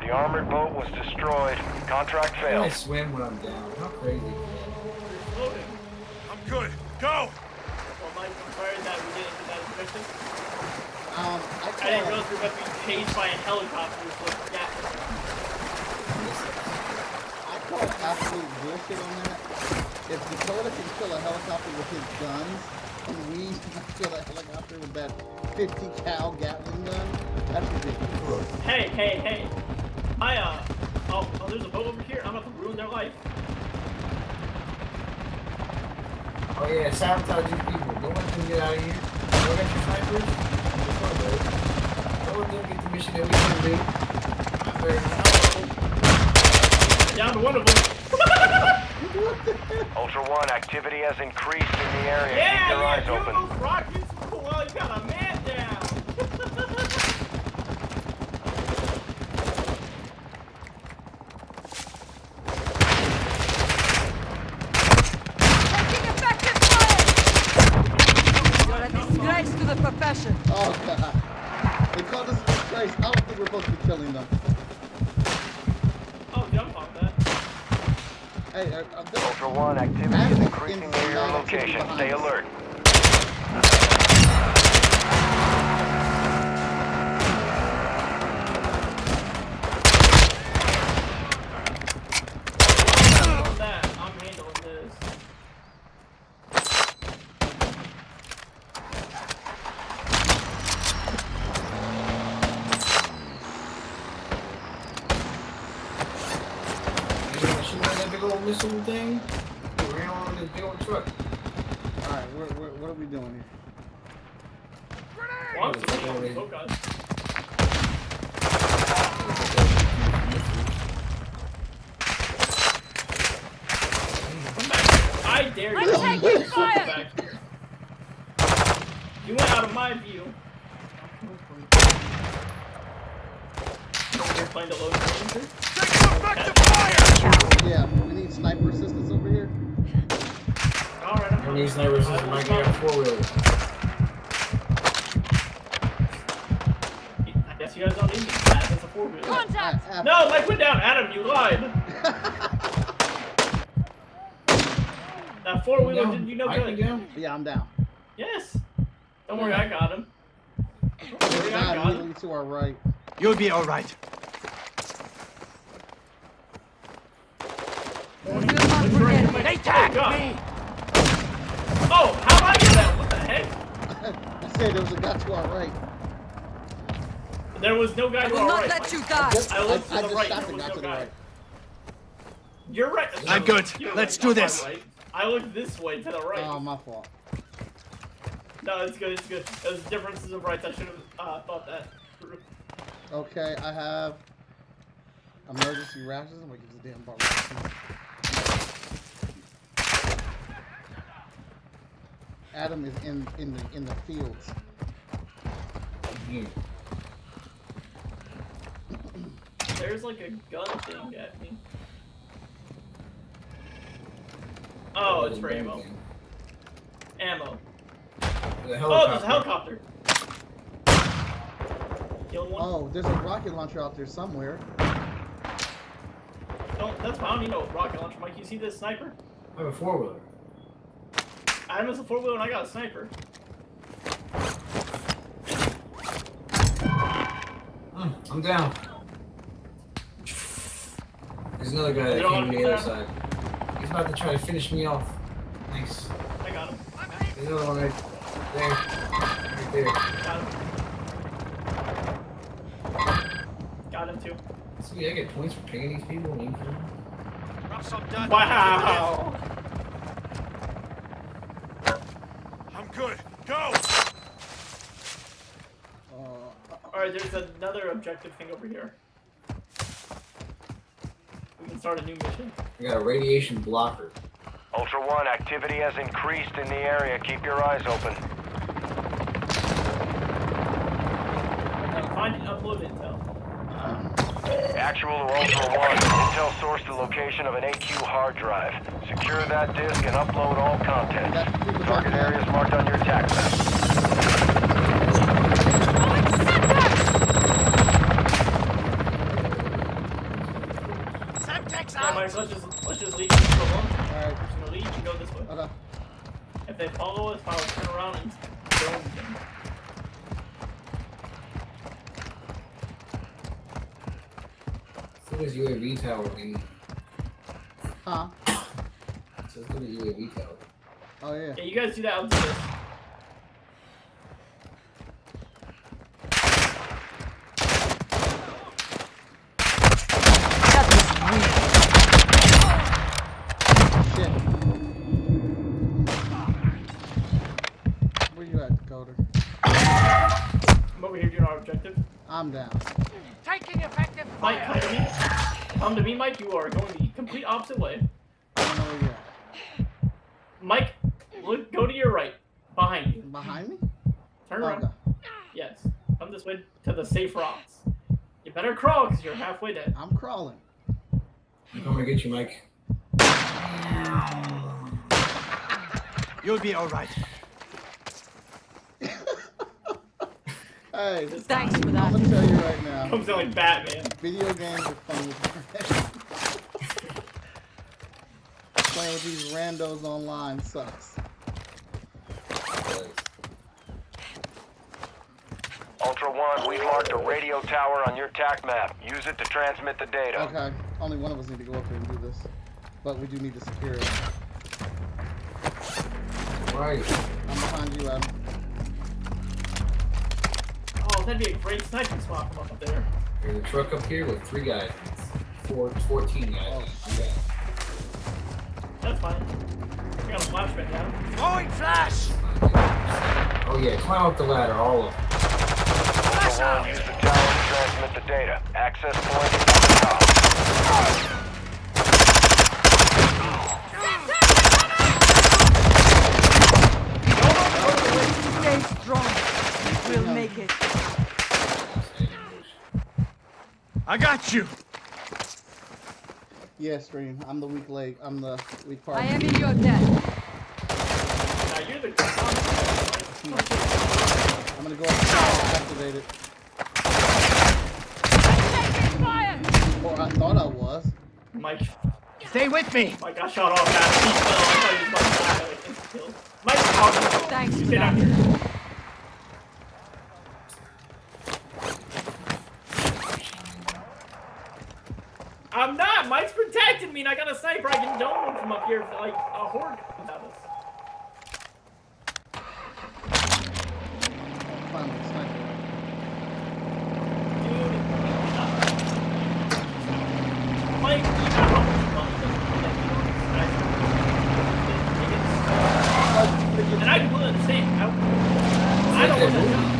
The armored boat was destroyed. Contract How do I swim when I'm down? How crazy is Floating. I'm good. Go! Well, Mike, I'm that we didn't get that objective. Um, I I didn't call, realize we were about to be chased by a helicopter with gas. I call absolute bullshit on that. If Dakota can kill a helicopter with his guns, and we can kill a helicopter with that 50 cal Gatling gun, that's ridiculous. Hey, hey, hey. I, uh, oh, oh, there's a boat over here. I'm about to ruin their life. Oh yeah, sabotage these people. Don't let them get out of here. Don't get your snipers. Just go, babe. Don't let them get the mission that we can do. Down to one of them. Ultra One, activity has increased in the area. Yeah, Keep your yeah, eyes open. rockets. Well, you got a man 1, activity is increasing near your location. Stay alert. Good. down. I'm down. Yes. Don't worry, I got him. Don't worry, a I guy got him. to our right. You'll be alright. You'll not forget it. They Oh, tagged God. me! Oh, how I get that? What the heck? (laughs) I said there was a guy to our right. There was no guy I to will not right. let you Mike. die. Just- I looked to I the just right, shot the guy no to the guy. right. You're right. I'm No, good. you're Let's right, do this. right. I looked this way to the right. Oh, my fault. No, it's good. It's good. There's differences of rights. I should have uh, thought that. through. Okay, I have emergency rations. I'm gonna give this damn bar. Adam is in in the in the fields. (clears throat) There's like a gun thing at me. Oh, it's for ammo. Ammo. The Oh, there's a helicopter. Killed one. Oh, there's a rocket launcher out there somewhere. Don't. That's fine. I don't need no rocket launcher, Mike. You see this sniper? I have a four wheeler. I am a four wheeler and I got a sniper. Hmm, I'm down. There's another guy that came on to the other side. He's about to try to finish me off. Nice. I got him. There's another one right there. Right there. Got him. Got him too. See, I get points for picking these people and aiming for them. Drop some done. Wow. I'm good. Go! Uh, All right, there's another objective thing over here. We can start a new mission. I got a radiation blocker. Ultra One, activity has increased in the area. Keep your eyes open. Find and upload intel. Actual to Ultra One, intel source the location of an AQ hard drive. Secure that disk and upload all content. Target areas marked on your attack map. Vortex Yeah, out! Mike, let's just let's just leave this alone. Alright. We're just gonna leave and go this way. Okay. If they follow us, I'll turn around and dome them. So does UAV tower. I mean, Huh? so let's go to UAV tower. Oh yeah. Yeah, you guys do that. I'll do this. That Shit. Where you at, Dakota? I'm over here doing our objective. I'm down. Taking effective Mike, come fire! to me. Come to me, Mike. You are going the complete opposite way. I don't know where you at. Mike, look, go to your right, behind you. Behind me? Turn around. Okay. Yes. Come this way to the safe rocks. You better crawl because you're halfway dead. I'm crawling. I'm going to get you, Mike. You'll be alright. Hey, Thanks for that. I'm that. gonna tell you right now. Comes out like Batman. Video games are fun with friends. (laughs) Playing with these randos online sucks. Ultra One, we've marked a radio tower on your TAC map. Use it to transmit the data. Okay, only one of us need to go up there and do this. But we do need to secure it. Right. I'm behind you, Adam. Oh, that'd be a great sniping spot from up there. There's a truck up here with three guys. Four, 14 guys. Oh. Yeah. That's fine. I got a flashbang now. Throwing flash! Oh yeah, climb up the ladder, all of them. Ultra One, use the tower to transmit the data. Access point is at the top. Stay strong. We'll make it. I got you! Yeah, stream. I'm the weak leg. I'm the weak part. I am in your debt. Now you're the. I'm gonna go up and activate it. Taking fire! Or I thought I was. Mike, Stay with me! Mike got shot off fast. He fell. I thought he was about to die. Like, instant kill. Mike, oh, Thanks for get out that. here. I'm not. Mike's protecting me, and I got a sniper. I can dome him from up here. Like a horde comes at us. Dude. Mike, And I completely understand. I, I don't.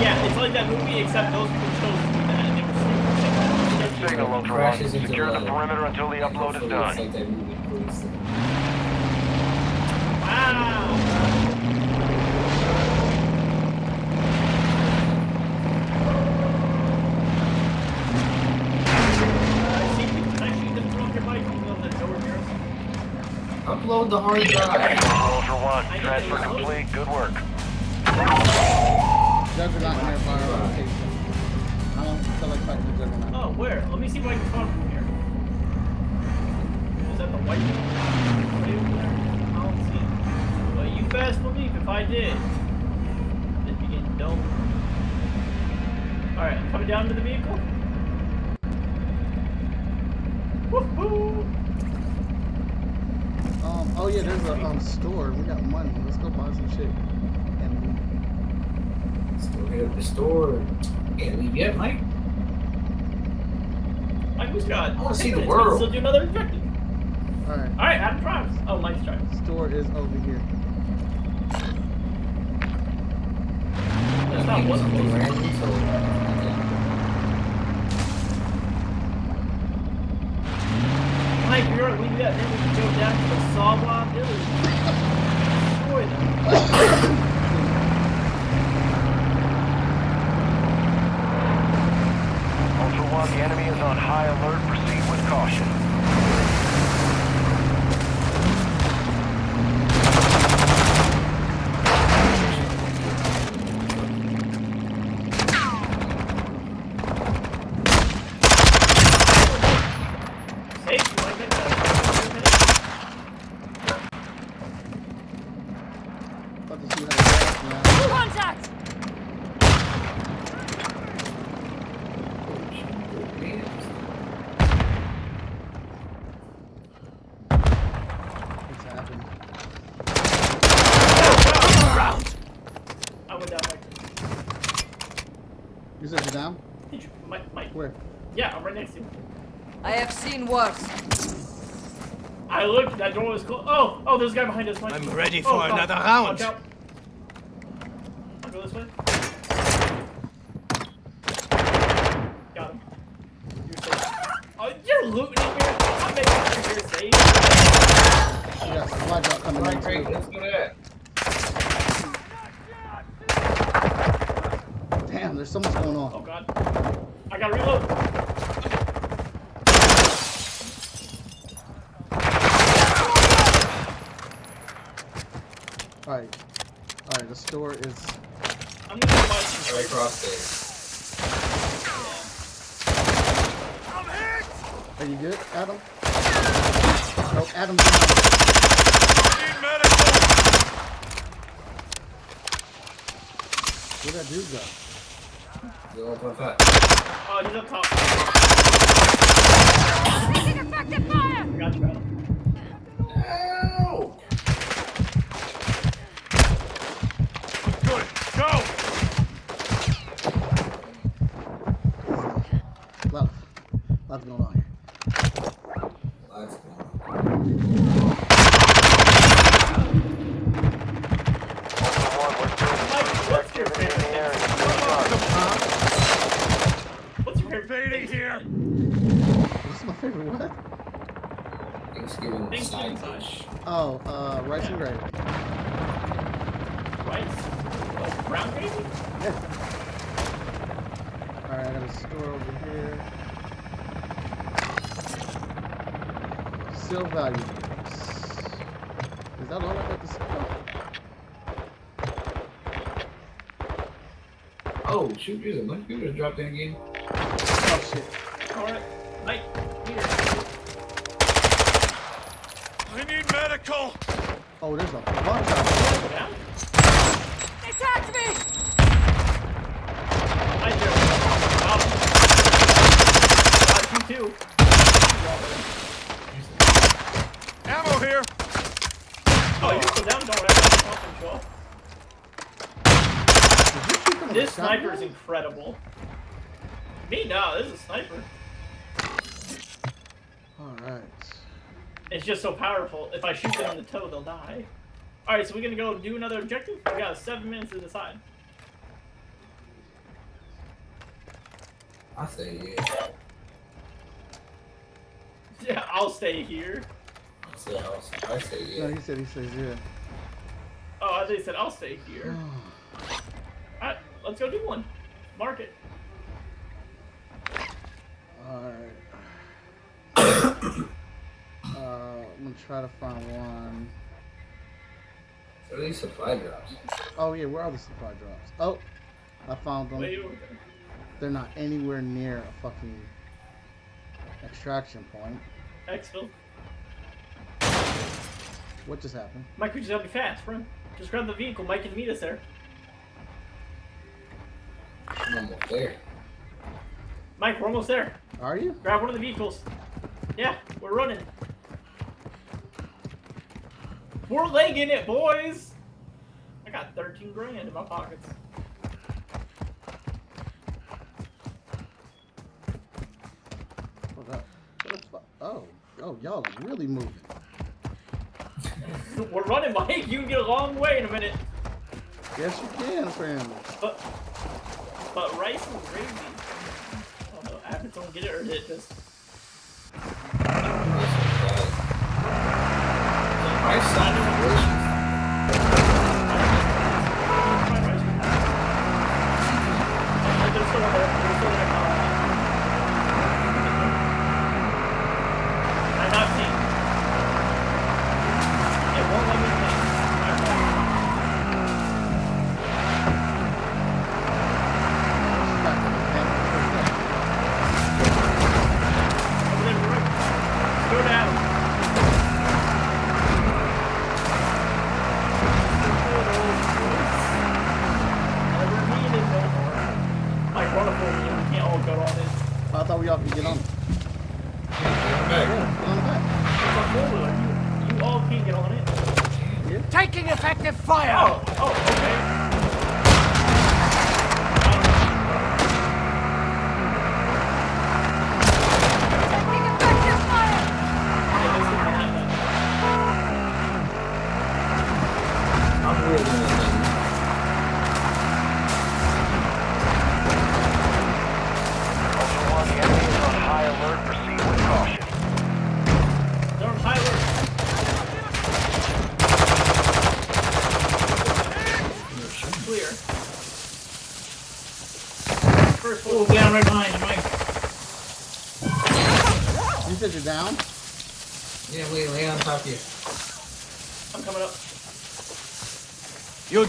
Yeah, it's like that movie, except those people chose to do that, and they were super Good signal, Ultra Crashes One. into Secure the the- perimeter until the upload is done. It's like that movie. Bruce. Wow. I see people actually just drop your bike even though that's nowhere near us. Upload the hard drive. Ultra One, transfer complete. Good work. Juggernaut nearby where? Let me see if I can spawn from here. Is that the white one? Way over there? I don't see it. But you best believe if I did, it'd be getting dome. Alright, I'm coming down to the vehicle. Woohoo! Um, oh yeah, there's a um store. We got money. Let's go buy some shit. And Let's go hit up the store. Can't leave yet, Mike. Mike, who's got? I wanna see the let's world. Still do another objective. all right, Alright, Adam drives. Oh, Mike's driving. store is over here. That's not one Something close. random, so, yeah. Mike, you're right. We do that. Then we can go down to the Sawah Village. (laughs) Destroy them. (laughs) Ultra One, the enemy is on high alert. Proceed with caution. Is it you down? Did you, Where? Yeah, I'm right next to you. I have seen worse. I looked, that door was closed. Oh, oh, there's a guy behind us. Mike. I'm ready for oh, another round. Watch out. Some Right across there. Are you good, Adam? Oh, Adam's down. Where'd that dude go? Go up on top. Oh, he's up top. Taking effective fire! I got you, Adam. Ow! Good. Go. Lot, lots going on here. Let's go. Ultra One, we're still Mike, what's your activity in favorite the area. thing? What's your favorite Invading thing? here. This is my favorite what? Thanksgiving Thanksgiving side dish. Oh, uh, rice and gravy. Rice? Like brown gravy? Yeah. Alright, I got a store over here. Still. Is that all I got to sell? Oh, shoot, there's a of people that dropped in again. Oh shit. Alright. Mike, here. I need medical. Oh, there's a bunch of them. Down? They attacked me! I do. Got you too. Ammo here. Oh, you're still down. Don't have to control. Did you shoot them with This a sniper shotgun? incredible. Me, no. This is a sniper. Alright. It's just so powerful. If I shoot them in the toe, they'll die. Alright, so we're gonna go do another objective? We got seven minutes to decide. I say yeah. (laughs) Yeah, I'll stay here. I say, I'll- I say yeah. No, yeah. he said he says yeah. Oh, they said I'll stay here. (sighs) Alright, let's go do one. Mark it. Alright. (coughs) uh, I'm gonna try to find one. So these supply drops. Oh yeah, where are the supply drops? Oh, I found them. Way. They're not anywhere near a fucking extraction point. Exfil. What just happened? Mike, we just gotta be fast, bro. Just grab the vehicle. Mike can meet us there. I'm there. Mike, we're almost there. Are you? Grab one of the vehicles. Yeah, we're running. We're legging it, boys. I got 13 grand in my pockets. What up? What the Oh, oh, y'all are really moving. (laughs) We're running, Mike. You can get a long way in a minute. Yes, you can, apparently. But, but rice oh, and gravy. I don't know. Abbott don't get it or did it just. Is delicious.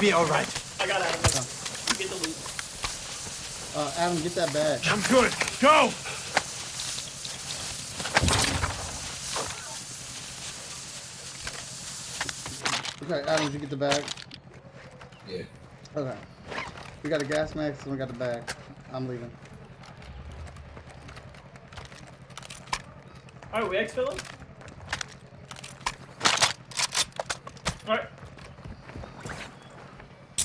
Be all right. I got Adam. You get the loot. Uh, Adam, get that bag. I'm good. Go! Okay, Adam, did you get the bag? Yeah. Okay. We got a gas mask and we got the bag. I'm leaving. Alright, we exfil him? Alright.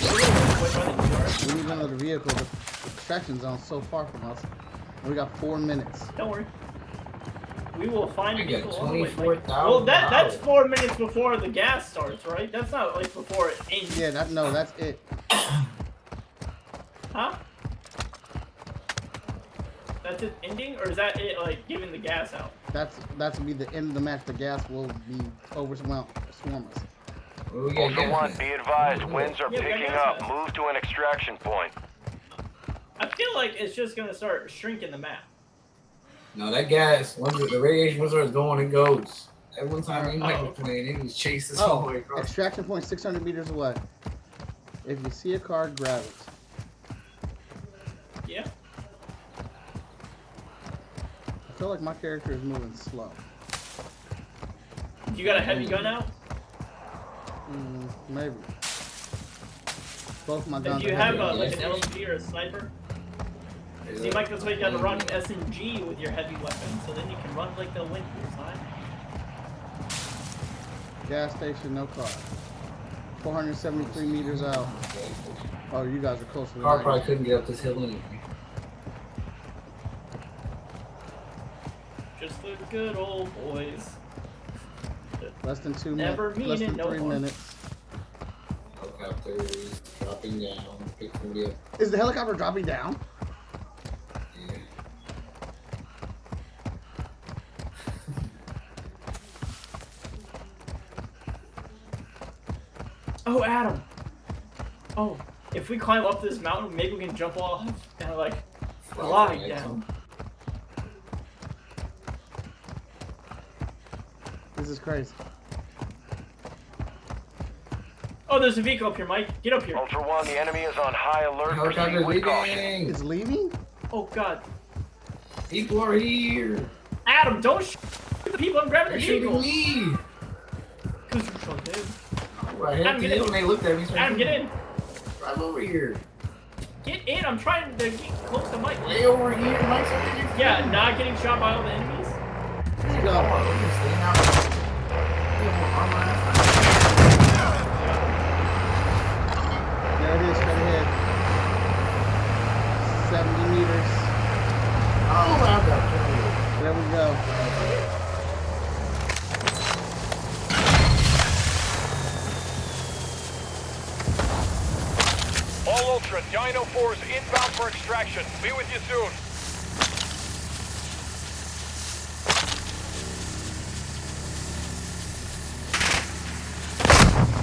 We need another vehicle. The extraction zone's so far from us. We got four minutes. Don't worry. We will find I a got vehicle on the way. 24,000. Well, that that's four minutes before the gas starts, right? That's not like before it ends. Yeah, that no, that's it. (coughs) Huh? That's it ending, or is that it like giving the gas out? That's that's will be the end of the match. The gas will be overwhelmed, swarm us. What we got Ultra One, be advised, winds are Yeah, we got picking gas up. mask. Move to an extraction point. I feel like it's just gonna start shrinking the map. No, that gas, once the, the radiation once it's going, it goes. That one time me and Mike Oh. were playing, it was chasing us all the way Oh, across. extraction point 600 meters away. If you see a car, grab it. Yeah. I feel like my character is moving slow. You got a heavy gun out? Mm, maybe. Both my guns do you have a, like an Yes. LMG or a sniper? Is See, it- Mike, that's why you gotta run an SMG with your heavy weapon, so then you can run like the wind side. Gas station, no car. 473 meters out. Oh, you guys are closer than Car I probably couldn't get up this hill anyway. Just the good old boys. Less than two Never minutes. Less meaning than no three harm. minutes. Helicopters dropping down, pick somebody up. Is the helicopter dropping down? Yeah. Oh, Adam. Oh, if we climb up this mountain, maybe we can jump off and like glide down. This is crazy. Oh, there's a vehicle up here, Mike. Get up here. Ultra One, the enemy is on high alert. Proceed Helicopters leaving! It's leaving? Oh God, People are here! Adam, don't shoot the people. I'm grabbing They're the shooting vehicle. me! Cause you're so dead. I hit Adam, the get in. and they looked at me. so I Adam, get in. Drive over here. Get in. I'm trying to get close to Mike. Way over here. Mike's over here. Yeah, not getting shot by all the enemies. Come on, look at staying out. We have more armor on us. There it is, straight ahead. 70 meters. Oh, I've got plenty. There we go. All Ultra, Dino 4 is inbound for extraction. Be with you soon.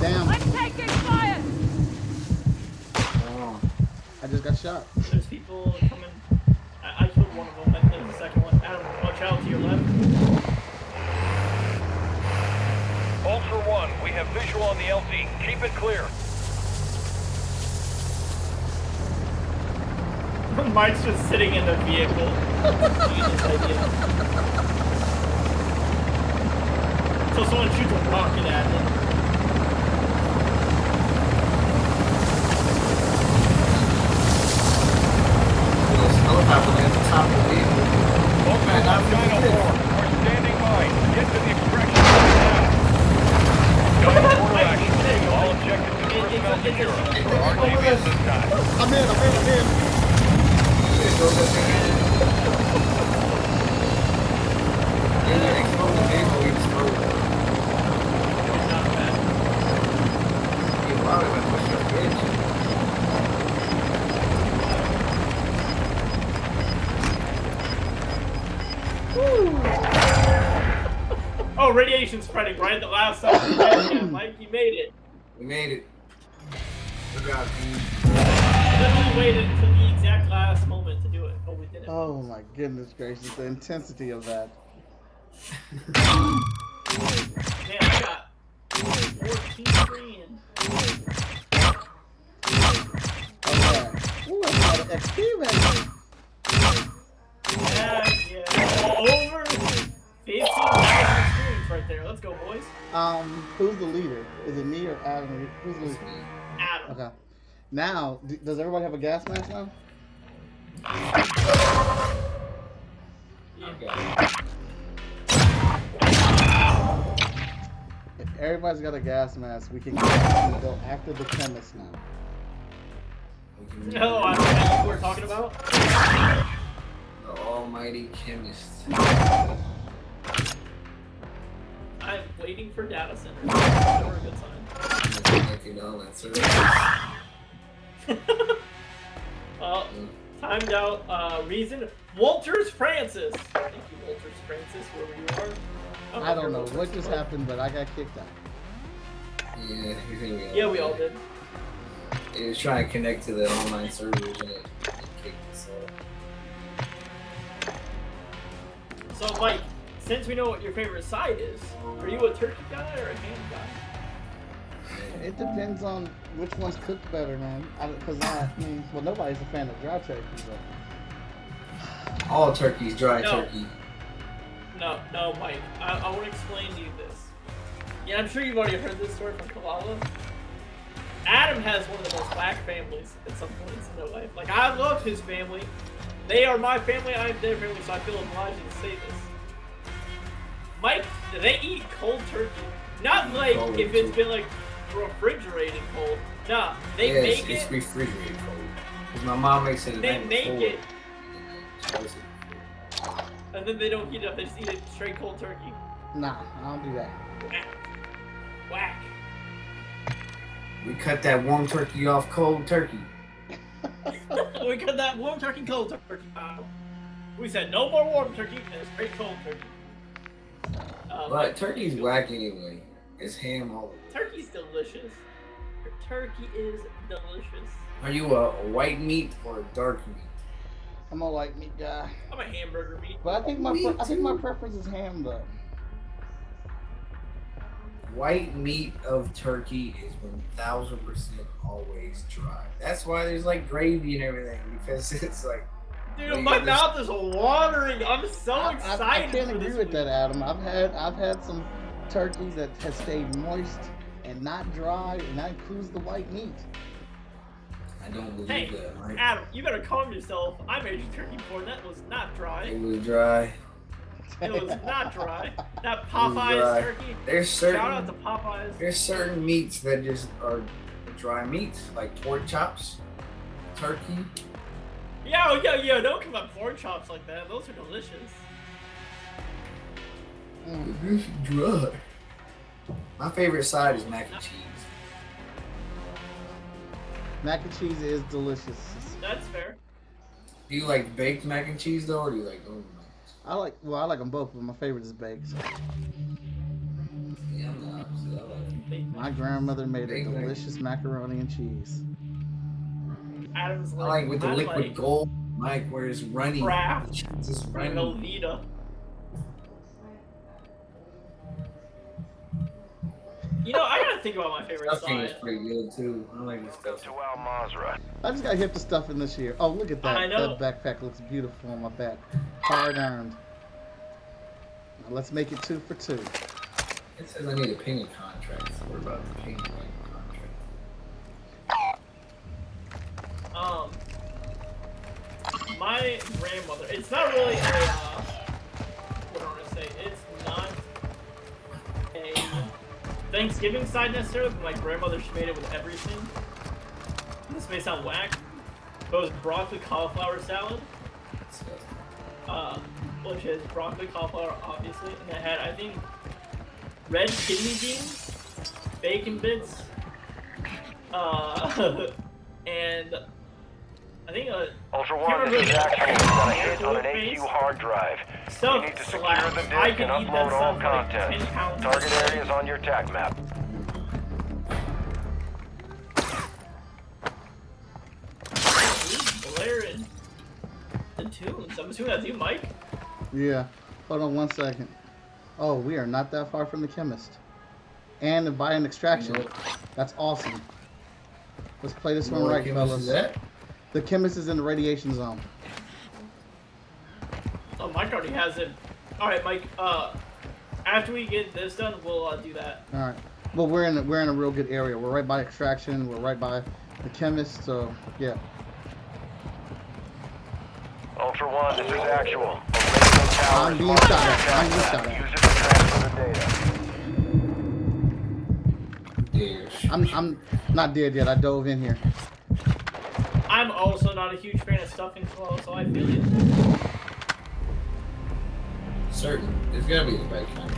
Damn, I'm taking fire! Oh. I just got shot. There's people coming. I, I killed one of them. I think the second one. Adam, watch out to your left. Ultra One, we have visual on the LZ. Keep it clear. (laughs) Mike's just sitting in the vehicle. Idea. (laughs) So someone shoots a rocket at him. Helicopter Man, I'm. 4, we're standing by. Get the now. All objectives. I'm in, I'm in, I'm in. (laughs) Oh, radiation spreading right at the last second. Mike, you made it. We made it. Good job, team. Literally waited until the exact last moment it. Oh, we did. minute. My goodness gracious, the intensity of that. Man, I got 14 grand. Okay. Ooh, that's a lot of XP man. Yeah, yeah. Over 15,000 experience right there. Let's go, boys. Um, who's the leader? Is it me or Adam? Who's the leader? Adam. Okay. Now, d- does everybody have a gas mask now? Yeah. If everybody's got a gas mask, we can go after the chemist now. No, I don't know what we're talking about. The almighty chemist. I'm waiting for data centers. Never a good sign. Connected all that service. well, timed out. Uh, reason Walters Francis. Thank you, Walters Francis, wherever you are. I don't know if you're what just Francis. happened, but I got kicked out. Yeah, we all Yeah, we all did. It was trying to connect to the online servers and it, it kicked us off. So, Mike, since we know what your favorite side is, are you a turkey guy or a ham guy? It depends on which one's cooked better, man. Because I, I mean, well, nobody's a fan of dry turkey, but (sighs) All turkeys dry No. turkey. No, no, Mike. I, I want to explain to you this. Yeah, I'm sure you've already heard this story from Kalala. Adam has one of the most black families at some points in their life. Like, I love his family. They are my family, I am their family, so I feel obliged to say this. Mike, they eat cold turkey. Not like if it's been like refrigerated cold. Nah, they yeah, make it's, it's refrigerated cold. Cause my mom makes it. the They make before. it. It And then they don't heat it up, they just eat it straight cold turkey. nah, I don't do that. Whack. Whack. We cut that warm turkey off cold turkey. (laughs) we cut that warm turkey, cold turkey. Uh, we said no more warm turkey and straight cold turkey. Um, But turkey's whack anyway. It's ham all over. turkey's delicious. Turkey is delicious. Are you a, a white meat or a dark meat? I'm a white meat guy, I'm a hamburger meat. but I think my pre- I think my preference is ham though. White meat of turkey is one thousand percent always dry. That's why there's like gravy and everything because (laughs) it's like Dude, Well, my you mouth is watering. I'm so I, I, excited. I can't for agree this with week. that, Adam. I've had I've had some turkeys that have stayed moist and not dry, and that includes the white meat. I don't believe Hey, that. Right? Adam, you better calm yourself. I made you turkey before, and that was not dry. It was dry. It was not dry. That (laughs) Popeyes dry. turkey. There's Shout out certain to Popeyes. there's certain meats that just are dry meats, like pork chops, turkey. Yo, yo, yo, don't come up pork chops like that. Those are delicious. Mm. This is dry. My favorite side is mac and cheese. Mac and cheese is delicious. That's fair. Do you like baked mac and cheese though, or do you like oven mac? I like well, I like them both, but my favorite is baked. Yeah, I'm the opposite. I like My grandmother made a Baked mac- delicious macaroni and cheese. Adam's I like, like with the I liquid like gold, Mike, where it's running. Kraft. It's just like running. Velveeta. You know, I gotta think about my favorite Stuffing is side. pretty good too. I like the Welcome stuffing. to Al Mazrah. I just got hip to stuff in this year. Oh, look at that! I know. That backpack looks beautiful on my back. Hard earned. Now let's make it two for two. It says I need a payment contract. So we're about to pay my contract. Um, my grandmother. It's not really a. Uh, Thanksgiving side necessarily, but my grandmother she made it with everything. This may sound whack, but it was broccoli cauliflower salad. Uh, which is broccoli, cauliflower, obviously, and it had I think red kidney beans, bacon bits, uh, (laughs) and I think uh, Ultra One, this is Actual. We've got a hit on an AQ hard drive. stuff You need to secure slab. the I disk can and upload all stuff for like content. 10 pounds. Target areas on your TAC map. blaring. The tunes. I'm assuming that's you, Mike. Yeah. Hold on one second. Oh, we are not that far from the chemist. And by an extraction. You know, That's awesome. Let's play this you one right, Chemist fellas. is at? The chemist is in the radiation zone. Oh, Mike already has it. All right, Mike. Uh, after we get this done, we'll uh, do that. All right. Well, we're in a, we're in a real good area. We're right by extraction. We're right by the chemist. So yeah. Ultra One, this is actual. A radio tower I'm is being shot at. I'm being shot at. Use it to transfer the data. Yeah, I'm I'm not dead yet. I dove in here. I'm also not a huge fan of stuffing flow, so I feel you. certain. There's gotta be the right kind.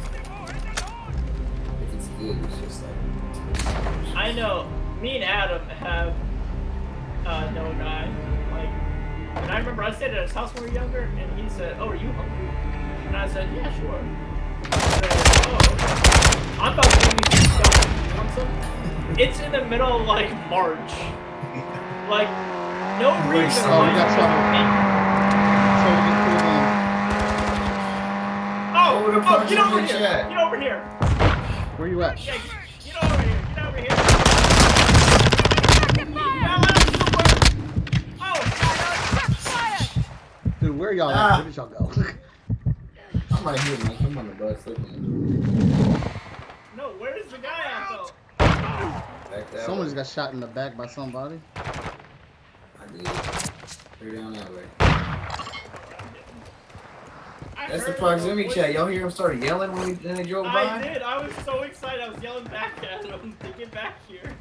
If it's good, it's just like. I know. Me and Adam have uh, a guy. Like, and I remember I stayed at his house when we were younger, and he said, "Oh, are you hungry?" And I said, "Yeah, sure." Said, "Oh. I'm about to give you some stuff. You want some?" It's in the middle of like March. Like, no reason. Oh, we why got you trouble. So we can pull in. Oh, Oh, the oh, get over here! chat. Get over here! Where you at? Yeah, get, get over here! Get over here! Taking fire! Now let him do it. Fire! Dude, where y'all Ah. at? Where did y'all go? (laughs) I'm right here, Mike. I'm on the bus. Look no, where's the guy at though? Someone way. just got shot in the back by somebody. I. Down that way. I That's the proximity chat. Y'all hear him start yelling when, we, when they drove by? I did. I was so excited. I was yelling back at him (laughs) to get back here.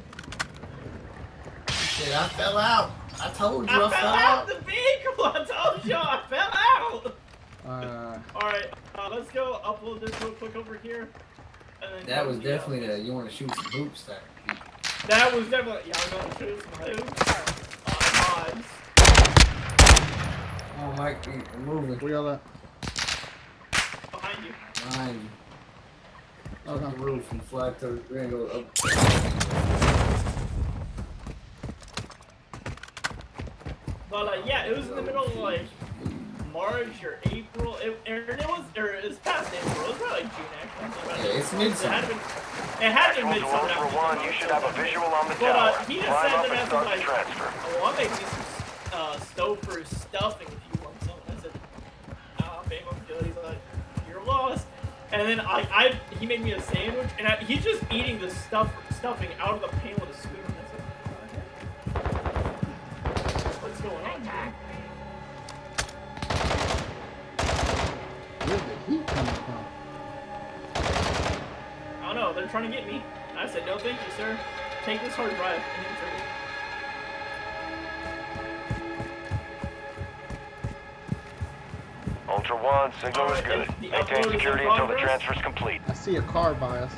Shit, I fell out. I told you I I, fell out the vehicle. (laughs) I told y'all I fell out. Uh, All right, uh, let's go upload this real quick over here. And then That was definitely the you want to shoot some hoops there. That was definitely. Yeah, I'm gonna shoot some hoops. Uh, mods. Oh, Mike, we- we're moving. where y'all at? behind you. Behind you. Up the roof and fly to we're gonna go up. But uh, yeah, it was in the middle of like March or April. It, or it was, or it was past April. It was probably like June actually. Yeah, it's It midsummer. had been, it had been midsummer. Ultra after One, you should have a visual on the But, uh, he just Climb said that and as like- Oh, I'll make me some uh, Stouffer stuffing And then I, I, he made me a sandwich, and I, he's just eating the stuff, stuffing out of the pan with a spoon. What's going on? Where's the heat coming from? I don't know. They're trying to get me. I said, no, thank you, sir. Take this hard drive. Ultra One, signal is good. Maintain upload is in security until the transfer is complete. I see a car by us.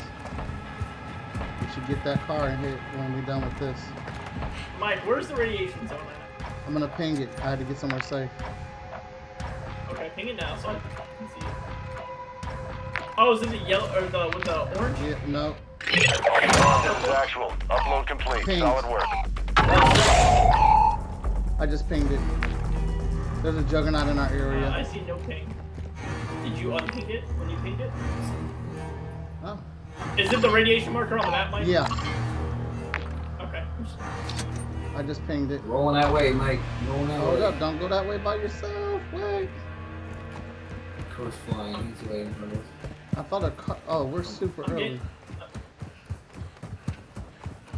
We should get that car and hit when we're done with this. Mike, where's the radiation zone at? I'm gonna ping it. I had to get somewhere safe. Okay, ping it now so I can see it. Oh, is it the yellow or the with the orange? Yeah, no. Ultra One, this is actual. Upload complete. Ping. Solid work. I just pinged it. There's a juggernaut in our Uh, I see no ping. Did you unping it when you pinged it? Oh, Is it the radiation marker on the map, Mike? yeah. Okay. I just pinged it. Rolling that way, Mike. Rolling that Hold way. up! Don't go that way by yourself. Wait. Of course, flying. He's waiting for us. I thought a car. Oh, we're super I'm early. getting-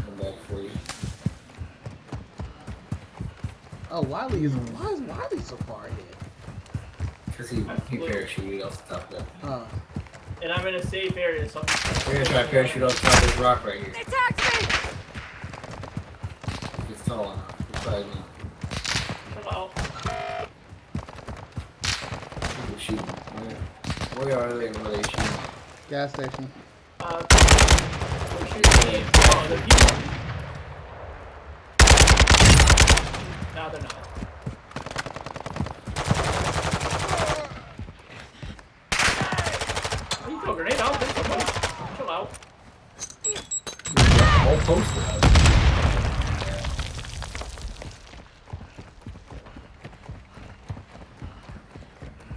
Come back for you. Oh, Wiley is. Why is Wiley so far ahead? Cause he he parachuted off the top of that. Uh, And I'm in a safe area, so I'm We're gonna try to parachute off the top of this rock right here. They attacked me! It's tall enough. It's probably not. Come. People shooting. Where, where are they? Where are they shooting? gas station. Uh, we're shooting. Oh, they're people. No, they're not. Oh, you throw a grenade? I don't think so. Mike. Chill out. Whole poster of.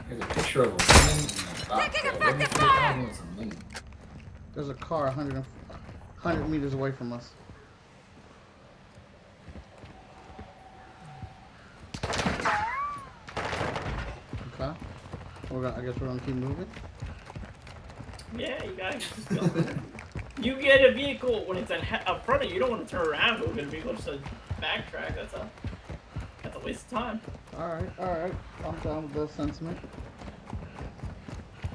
There's a picture of a woman in a box. Taking effective fire! on some money. There's a car 100, 100 meters away from us. Okay. I guess we're gonna keep moving. Yeah, you guys just go. (laughs) you get a vehicle when it's in up front of you. You don't want to turn around get a vehicle just to backtrack. That's a that's a waste of time. All right, all right. I'm down with that sentiment.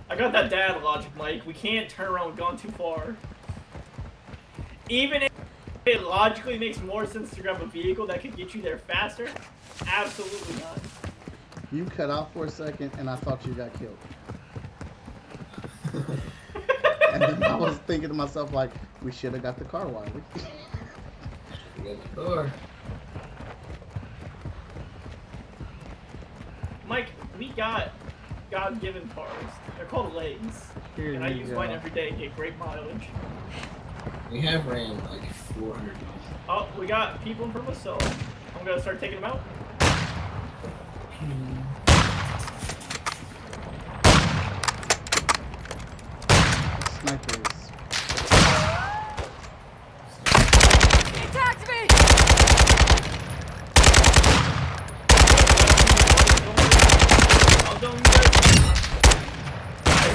I got that dad logic, Mike. We can't turn around We've gone too far. Even if it logically makes more sense to grab a vehicle that could get you there faster, absolutely not. You cut out for a second, and I thought you got killed. (laughs) And then I was thinking to myself, like, we should have got the car, Wiley. We got the door. Mike, we got God-given cars. They're called legs, Here and I use go. mine every day get great mileage. We have ran like 400 miles. Oh, we got people in front of us, so I'm gonna start taking them out. Snipers. He tagged me! I'll go you guys.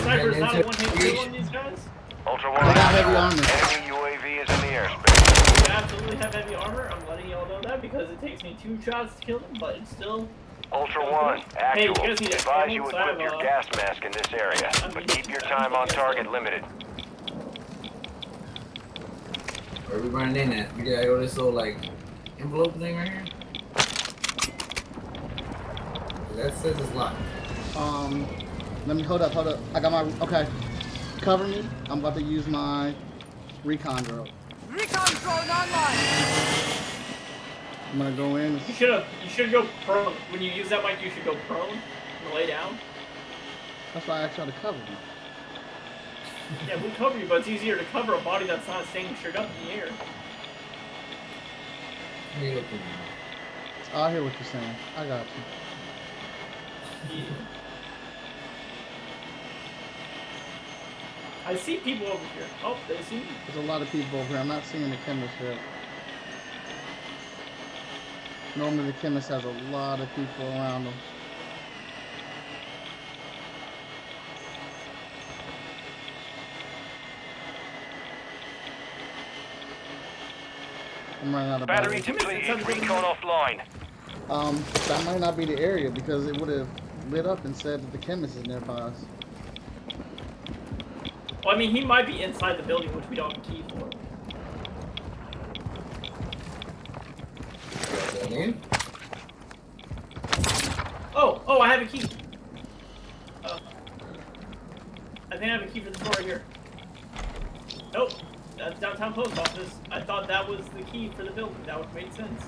Sniper's not a one-hit kill on these guys. Ultra They One, got heavy armor. enemy UAV is in the airspace. We absolutely have heavy armor. I'm letting y'all know that because it takes me two shots to kill them, but it's still. Ultra One, Hey, you actual. guys need a Advise you ammo, so I equip your gas mask in this area, I'm but keep your time on target some. limited. Where we running in at? We gotta go this little like envelope thing right here. That says it's locked. Um, let me hold up, hold up. I got my okay. Cover me. I'm about to use my recon drone. Recon drone online! I'm gonna go in. You should. You should go prone. When you use that mic, you should go prone and lay down. That's why I asked y'all to cover me. Yeah, we'll cover you, but it's easier to cover a body that's not staying straight up in the air. What are you looking? I hear what you're saying. I got you. Yeah. I see people over here. Oh, they see me. There's a lot of people over here. I'm not seeing the chemist yet. Normally the chemist has a lot of people around him. I'm running out of Battery batteries. depleted, recon offline. Um, that might not be the area because it would have lit up and said that the chemist is nearby us. Well, I mean, he might be inside the building, which we don't have a key for. Oh, oh, I have a key. Oh. I think I have a key for the door right here. Nope, that's downtown post office. I thought that was the key for the building. That would make sense.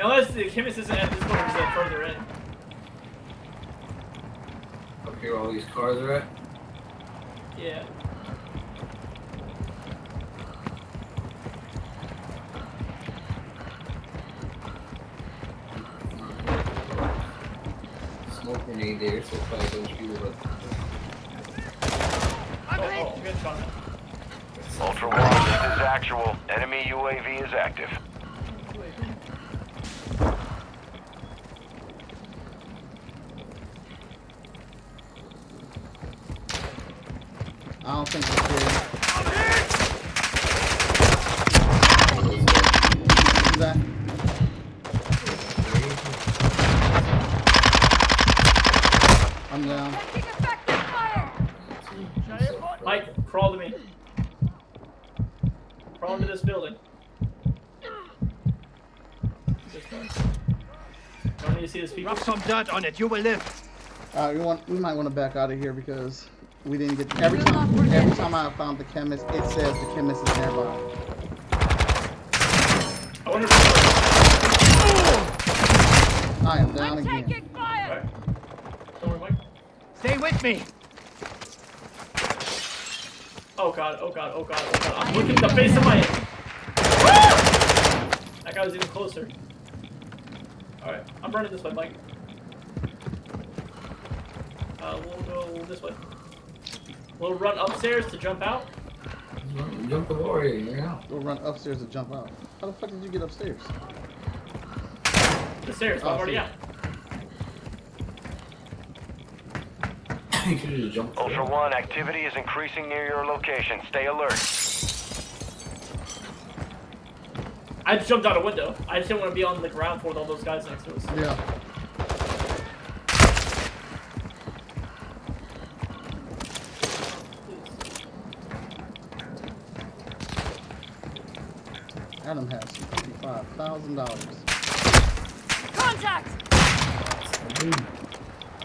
Unless the chemist isn't at this door, it's uh, further in. Up here, all these cars are at. Yeah. Smoke grenade there, so probably those people. But Oh, oh, good shot. Ultra One, this is actual. Enemy UAV is active. I don't think it's here. Is that? I'm down. Taking effective fire! Mike, crawl to me. Crawl into this building. This one. Don't need to see this people. Rub some dirt on it. You will live. Uh, we want we might want to back out of here because we didn't get every time every time I found the chemist it says the chemist is nearby. I wonder if I am down I'm again. taking fire! Alright. Don't worry, Mike. Stay with me. Oh god, oh god, oh god, oh god. I'm looking at the face of my. Ah! guy was even closer. Alright, I'm running this way, Mike. Uh, we'll go this way. We'll run upstairs to jump out. Jump the warrior, you know. We'll run upstairs to jump out. How the fuck did you get upstairs? The stairs, Oh, I'm already see. out. (laughs) you could have jumped. Ultra One, activity is increasing near your location. Stay alert. I just jumped out a window. I just didn't want to be on the ground floor with all those guys next to us. Yeah. Adam has fifty-five thousand dollars. Contact!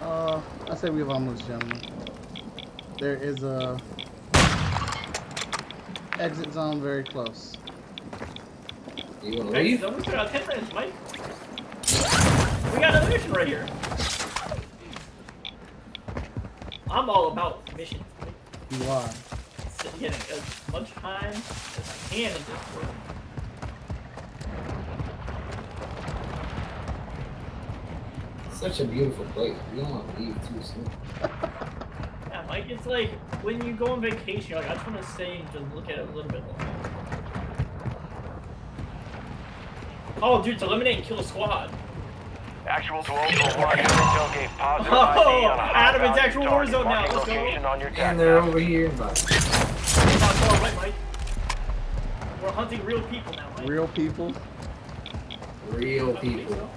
Uh, I say we have almost, gentlemen. There is a exit zone very close. You want to Hey, leave? don't we got 10 minutes, Mike. We got a mission right here. I'm all about missions. Mike. You are. So Getting as much time as I can in this world. Such a beautiful place. You don't want to leave too soon. Yeah, Mike, it's like when you go on vacation, you're like, I just want to stay and just look at it a little bit longer. Oh, dude, to eliminate and kill a squad. Actual to Ultra One, your intel gave positive Oh, on a Adam, it's actual. Warzone now. Let's go. location on your And they're over here. But Not far away, Mike. We're hunting real people now, Mike. Real people. real people. so.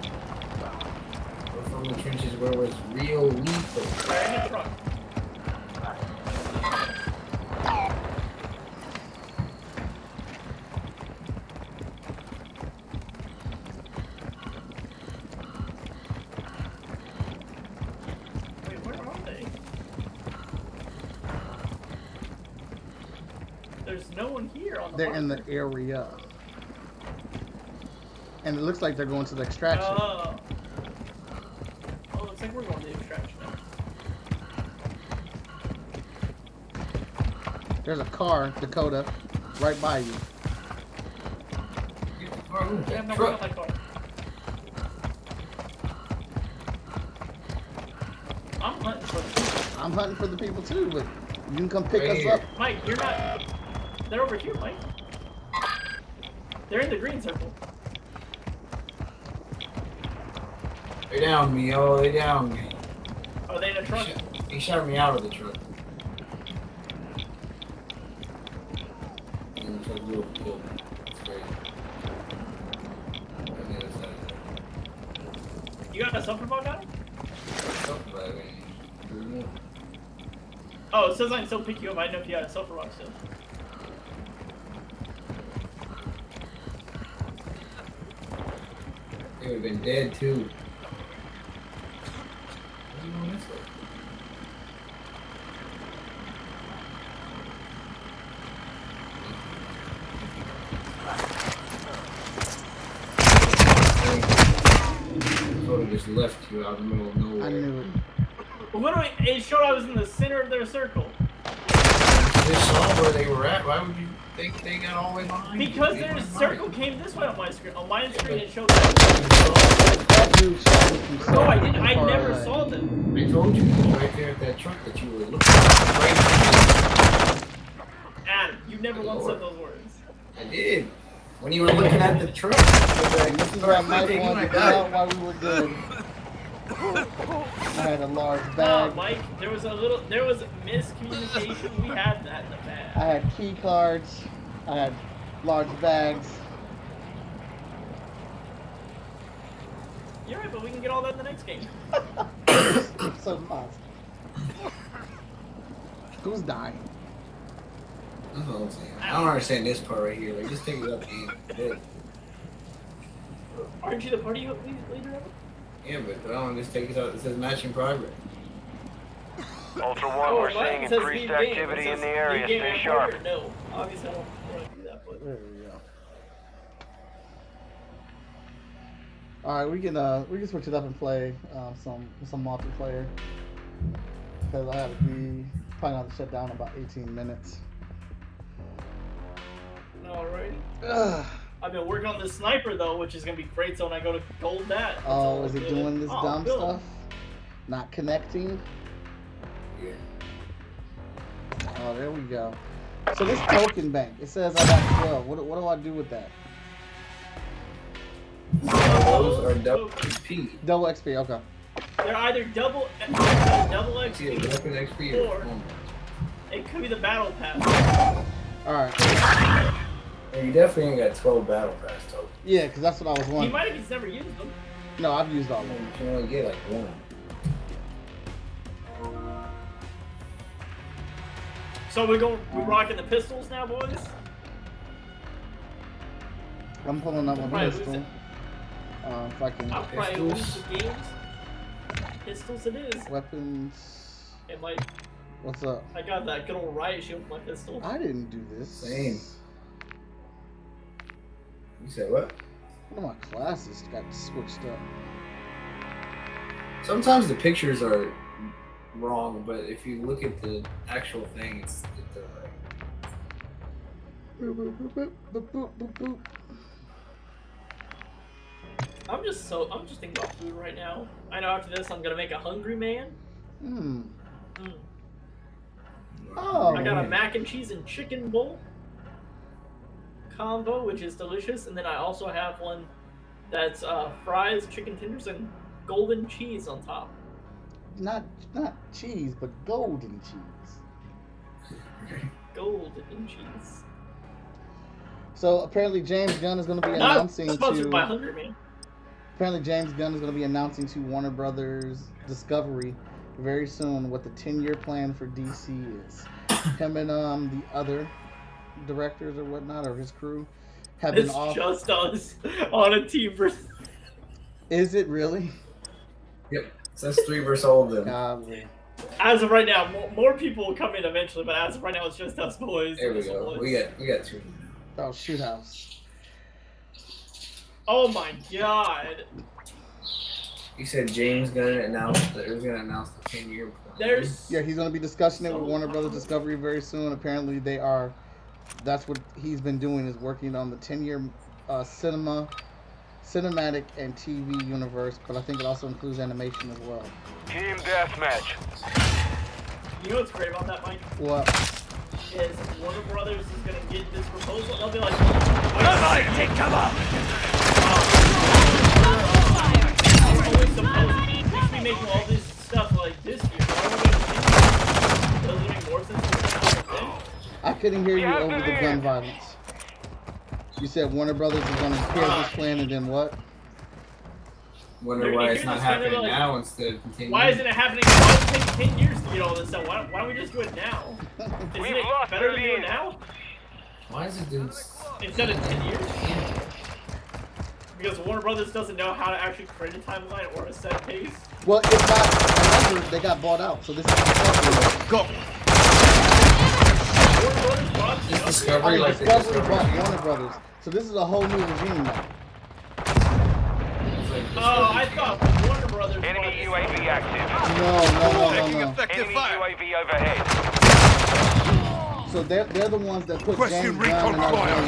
We're from the trenches where it was real lethal. Alright, There's no one here on the They're in the area. And it looks like they're going to the extraction. Oh. Oh, looks like we're going to the extraction. There's a car, Dakota, right by you. Get the car, ooh, Yeah, that no, truck. that car. I'm hunting for the people. I'm hunting for the people too, but you can come pick Right us here. up. Mike, you're not. They're over here, Mike. They're in the green circle. They're down me, oh, they down me. Are they in a He truck? shot, he shot me out of the truck. And the truck will kill me. That's crazy. On the other side. You got a sulfur bug on? Something like that. Oh, it says I can still pick you up. I didn't know if you had a sulfur rock still. They would have been dead too. What are you doing this way? Sort of just left you out in the middle of nowhere. I knew it. Literally, it showed I was in the Because there's their circle came this way on my screen. On my screen, it showed that. you. That dude shot me from No, I didn't. I never saw them. I told you right there at that truck that you were looking at. Right Adam, you never once said those words. I did. When you were looking at the truck. This is why Mike Thinking wanted like to get out while we were good. (laughs) I had a large No, bag. Mike, there was a little, there was miscommunication. We had that in the bag. I had key cards. I had large bags. You're right, but we can get all that in the next game. (coughs) so fast. Who's dying? That's what I'm saying. I don't understand this part right here. Like, just take it up and Aren't you the party leader yeah, but I don't just take it out. It says matching progress. Ultra One, Oh, we're seeing increased activity in the area. Stay sharp. No, obviously I don't want to do that, but. There we go. All right, we can uh we can switch it up and play uh, some some multiplayer because I have to be probably have to shut down in about 18 minutes. Alrighty. Ugh. I've been working on this sniper though, which is gonna be great. So when I go to gold that. Oh, is it good. doing this Oh, dumb stuff? Not connecting? Yeah. Oh, there we go. So this token bank, it says I got 12. What, what do I do with that? Those are double XP. Double XP, okay. They're either double, double See a XP. XP or Four. It could be the battle pass. Alright. And you definitely ain't got 12 battle pass tokens. Yeah, because that's what I was He wondering. might have just never used them. No, I've used all of them. You can only get like one. So we go, we rocking the pistols now, boys. I'm pulling up my Right, pistol. listen. Uh, if I can. I'll probably lose Pistols. the games. Pistols it is. Weapons. It might. What's up? I got that good old riot shield with my pistol. I didn't do this. Same. You said what? One of my classes got switched up. Sometimes the pictures are wrong, but if you look at the actual thing, it's it's uh, boop, boop, boop. I'm just so I'm just thinking about food right now. I know after this I'm gonna make a hungry man. Hmm. Mm. Oh. I got a mac and cheese and chicken bowl combo, which is delicious, and then I also have one that's uh, fries, chicken tenders, and golden cheese on top. Not not cheese, but golden cheese. Golden cheese. So apparently James Gunn is going to be Not announcing sponsored by to. Man. Apparently James Gunn is going to be announcing to Warner Brothers Discovery very soon what the 10-year plan for DC is. (coughs) Him and um the other directors or whatnot or his crew have been It's off. just us on a team versus. Is it really? Yep. So that's three versus all of them. Golly. As of right now, more, more people will come in eventually, but as of right now, it's just us boys. There we go. boys. We got we got two. Oh, shoot house. Oh my god. You said James gonna announce that it was gonna announce the ten year plan. There's. Yeah, he's going to be discussing it with Warner Brothers. Discovery very soon. Apparently, they are. That's what he's been doing is working on the 10-year uh, cinema, cinematic, and TV universe. But I think it also includes animation as well. Team deathmatch. You know what's great about that, Mike? What? Is Warner Brothers is gonna get this proposal, and they'll be like, "Wait, take cover! we're only supposed we should be making all this stuff like this year. Why are we gonna do Does it make more sense to do it then?" I couldn't hear you over the gun violence. You said Warner Brothers is going to kill this plan and then what? Wonder They're why gonna it's not this kind of happening like- now instead of continuing. Why isn't it happening? Why does it take 10 years to get all this stuff? Why, why don't we just do it now? Isn't We've it lost better the to do it lead. now Why is it doing? instead of 10 years? Because Warner Brothers doesn't know how to actually create a timeline or a set pace. Well, it's not. Remember, they got bought out, so this is Discovery. Go! Warner Brothers bought Is Discovery. Discovery Oh, like the Discovery Discovery? bought Warner Brothers, so this is a whole new regime now. Oh, I Discovery. thought Warner Brothers Enemy UAV active. No, no, no, no, no. Enemy fire! UAV overhead. So they're they're the ones that put Question James Gunn in our recon game.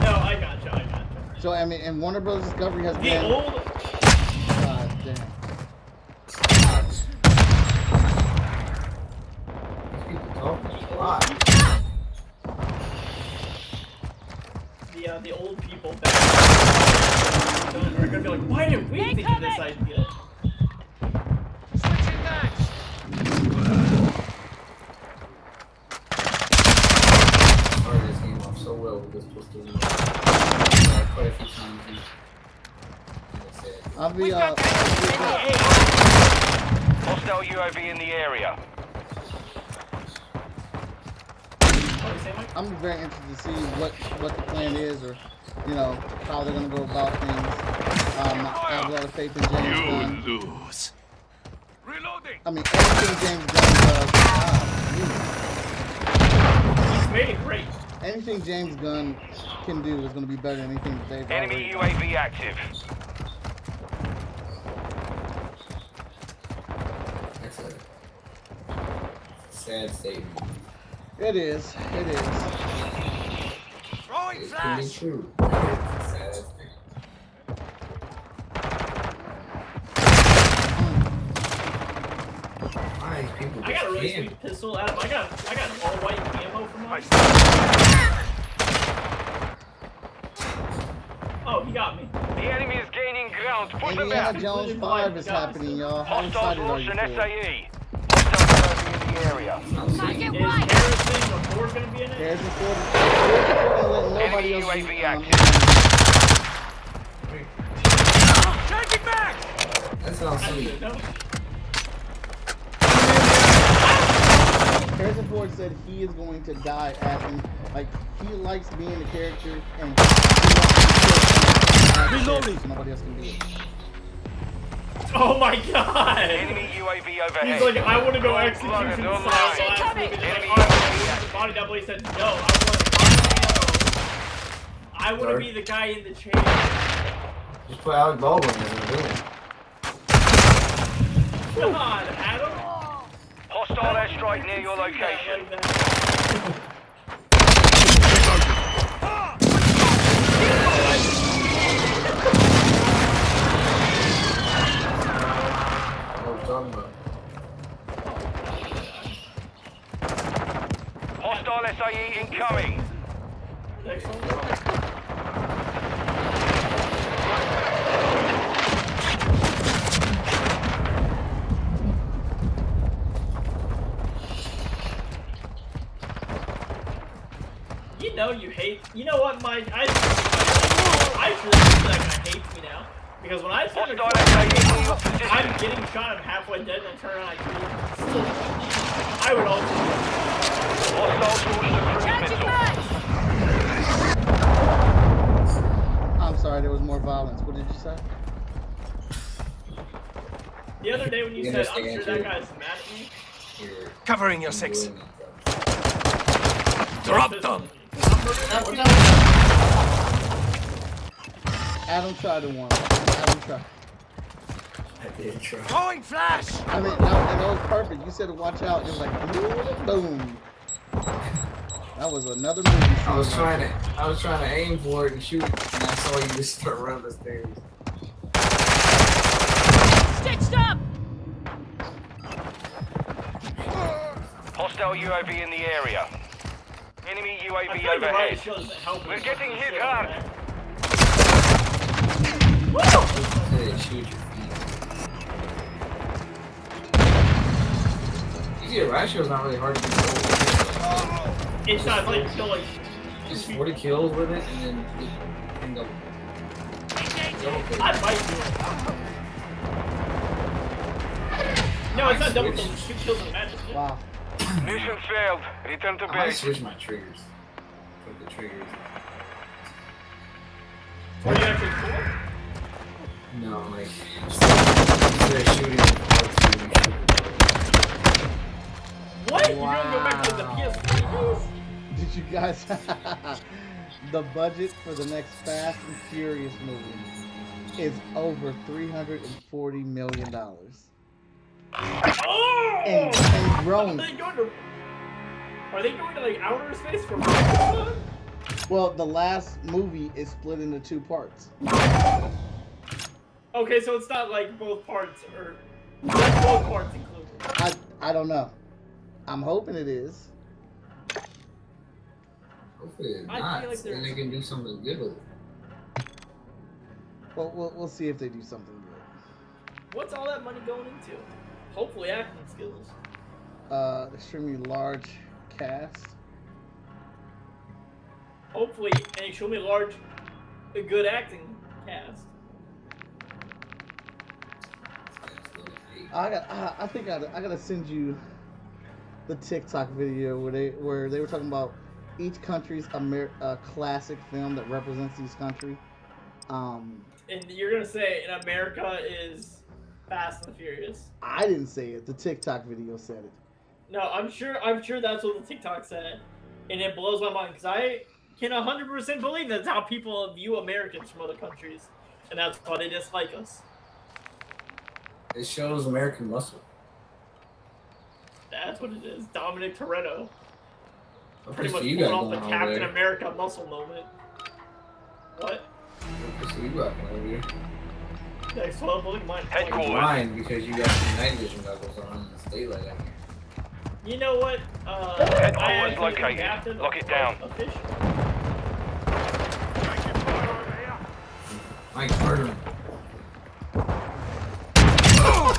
No, I gotcha, I gotcha. So I mean, and Warner Brothers Discovery has The been. old God damn. These people talking a lot. The uh, the old people back are gonna be like, why did we think of this idea? Switching mags. Started this game off so well with this pistol. Uh, quite a few times. he- he said, I'll be We've uh. got Hostile UAV in the area. What do you say, Mike? I'm very interested to see what what the plan is, or you know how they're gonna go about things. Um, I have a lot of faith in James Gunn. lose. Reloading! I mean, everything James Gunn does. He's made it great. anything James Gunn can do is gonna be better than anything that they've Enemy already. UAV active. That's a sad statement. It is. It is. Throwing It can be flash. true. It's a sad thing. Why people I got a really just sweet pistol. Adam, I got I got all white camo for mine. Oh, he got me. The enemy is gaining ground. Push them Indiana back. Jones 5 is happening, y'all. How Hostiles excited are you an for it? SAE. Hostiles UAV in the area. Target Is white. Harrison Ford gonna be in it? Harrison Ford. Harrison Ford ain't letting nobody else UAV use, active. Changing back. That sounds sweet. Harrison Ford said he is going to die acting like he likes being the character and he wants to Reloading. nobody else can be it. Oh my god! Enemy UAV He's like, I want to go Blood execution style. online. So last movie, they're Enemy I want UAV to use active. the body double. He said, no, I want to I want to be the guy in the chair. Just put Alec Baldwin in a villain. Come on, Adam. Hostile airstrike near your location. (laughs) Like that. What are we talking about? Hostile SAE incoming. Next. You know you hate. You know what, Mike? I I truly feel like I hates me now because when I turn Hostile to SAE in your position. I'm getting shot. I'm halfway dead, and I turn around. I kill. Still, I would also. Hostiles launched a cruise Changing missile. back. I'm sorry, there was more violence. What did you say? The other day when you You said, "I'm understand, sure that guy's mad at me," Covering your six. Drop them. I'm murdering- Adam tried to one. Adam tried. I did try. Throwing flash. I mean, that, and that was perfect. You said to watch out. It was like, boom. That was another movie. I was scene. trying to, I was trying to aim for it and shoot, and I saw you just start running the stairs. Stitched up. Hostile UAV in the area. Enemy UAV feel like the riot overhead. shield doesn't help We're getting hit So, hard. Man. I said shoot your feet. You see, a riot not really hard to control. It's not like kill like Just 40 kills with it, and then you end up. I might do it. No, it's not double kills. It's two kills in a match. Wow. Mission failed. Return to base. I might base. switch my triggers. Put the triggers. What are you actually cool? No, like instead of shooting with R2, you shoot What? You're gonna go back to the PS3 days? Did you guys? (laughs) the budget for the next Fast and Furious movie is over three hundred and forty million dollars, Oh! and, and growing. Are they going to? Are they going to like outer space for fun? Well, the last movie is split into two parts. Okay, so it's not like both parts are. That's both parts included. I I don't know. I'm hoping it is. Hopefully it's I not. feel like then there's- they can do something good with it. Well, we'll we'll see if they do something good. What's all that money going into? Hopefully acting skills. Uh, extremely large cast. Hopefully an extremely large, a good acting cast. I got. I, I think I, I gotta send you the TikTok video where they where they were talking about each country's Amer- uh, classic film that represents each country. Um, And you're gonna say in America is Fast and Furious. I didn't say it. The TikTok video said it. No, I'm sure. I'm sure that's what the TikTok said, and it blows my mind because I can 100% believe that's how people view Americans from other countries, and that's why they dislike us. It shows American muscle. That's what it is. Dominic Toretto, What pretty much you pulling off the Captain there? America muscle moment. So you rocking over here. Next one, look at mine. Headquarters. Mine because you got some night vision goggles on and it's daylight out here. You know what? Uh, Headquarters located. Lock it down. a fish. Mike, murder him.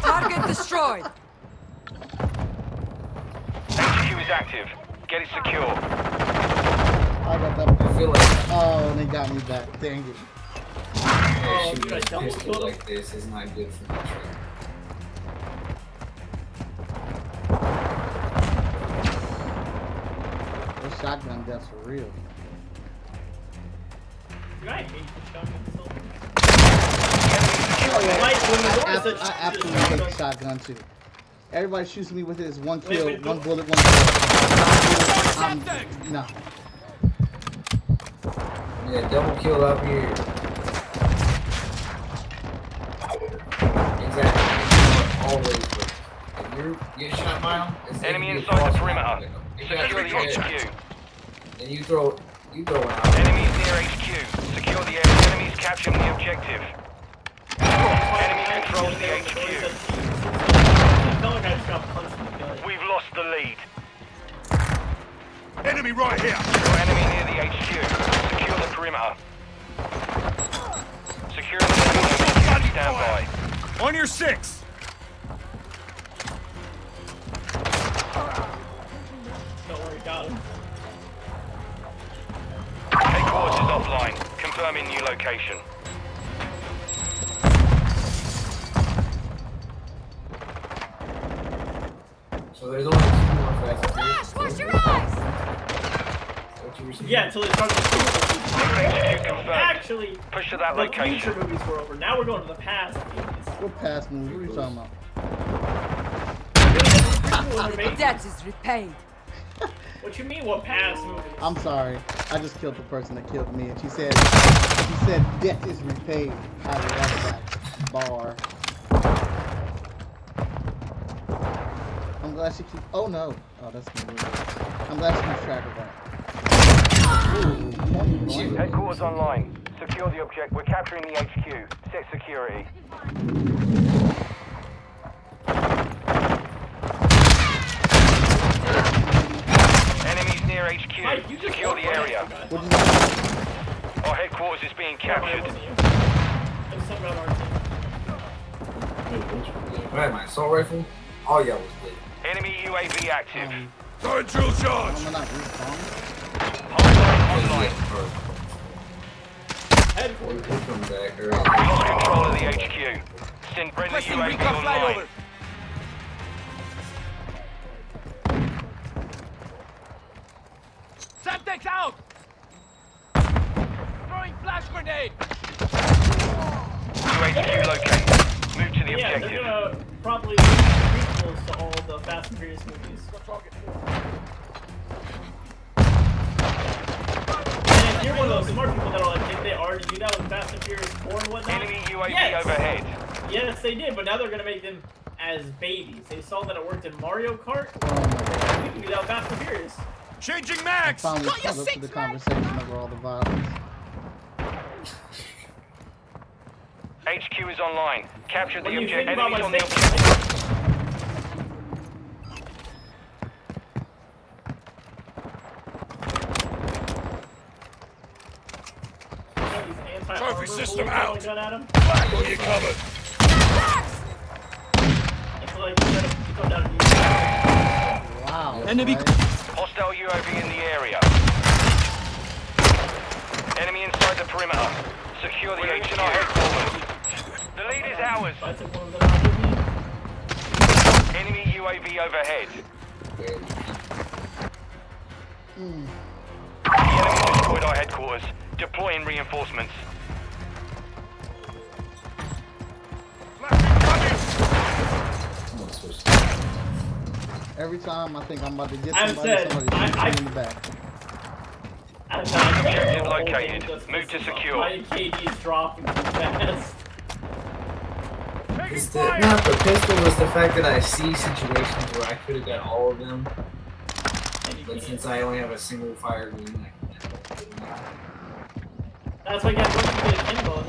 Target destroyed. HQ is active. Get it secure. I got that. I feel like Oh, they got me back. Dang it. Oh, shooting dude, I a double pistol killed him. like this is not good for my training. Those shotgun deaths for real. Dude, I hate the shotgun so much. Oh, yeah. Like, when you I, ab- I absolutely is hate like- shotgun too. Everybody shoots me with his one kill, wait, one bullet, one kill. I'm, no. Yeah, double kill up here. Exactly. Always. If you get shot by him, it's Enemy inside the perimeter. line with them. If you Secure the HQ. Then you throw, you throw it out. Enemies near HQ. Secure the area. Enemies capturing the objective. Enemy controls the HQ. I felt like I just got punched in the gut. We've lost the lead. Enemy right here. Your enemy near the HQ. Secure the perimeter. Secure the HQ. Stand by. On your six. Don't worry, got him. Headquarters offline. Confirming new location. So there's only two more fast and furious. Flash, watch your eyes. What you were saying? Yeah, until they started the HQ confirmed. Actually, Push to that the future movies were over. Now we're going to the past movies. What past movie? What are you talking about? What? (laughs) Debt is repaid. What you mean? What past movies? I'm sorry. I just killed the person that killed me, and she said, she said debt is repaid. I love that bar. Glad she keep. Oh no. Oh, that's me. I'm glad she keeps track of that. Ooh. Headquarters online. Secure the object. We're capturing the HQ. Set security. Enemies near HQ. Mike, you Secure the area. right next to What the did you say? Our headquarters is being guy. Yeah, but it captured. wasn't you. I just talking about our team. If I had my assault rifle, oh, all y'all was dead. Enemy UAV active. Um, Throwing drill charge. I'm not respawn. Hostile online. Or, Headquarters. we'll back. Or, Lost control of the HQ. Send friendly Requesting UAV recon online. flyover. Semtex out. Throwing flash grenade. UHQ located. Move to the Yeah, they're gonna uh, probably make prequels to all the Fast and Furious movies. And if you're one of those smart people that'll admit they already do that with Fast and Furious 4 and whatnot. Enemy UAV yes. overhead. Yes, they did, but now they're gonna make them as babies. They saw that it worked in Mario Kart. Oh We can do that with Fast and Furious. Changing max! mags. Finally Got your caught up to six, the man. conversation over all the violence. HQ is online. Capture the When you object. Enemies on the objective. Trophy system out. Gun at 'em. Flag on you covered. It's like you gotta you go down and do Wow. Enemy- Hostile UAV in the area. Enemy inside the perimeter. Secure the HQ. The lead is ours. I took one of them out with me. Enemy UAV overhead. The enemy destroyed our headquarters. Deploying reinforcements. I'm gonna switch. Every time I think I'm about to get I've somebody, somebody I- shoots I- me in the back. I've got Objective the whole located. game just Move to secure. My KD's dropping too fast the, not the pistol, was the fact that I see situations where I could have got all of them. But since I only have a single fire gun, I can't. That's why you got to get a pinball.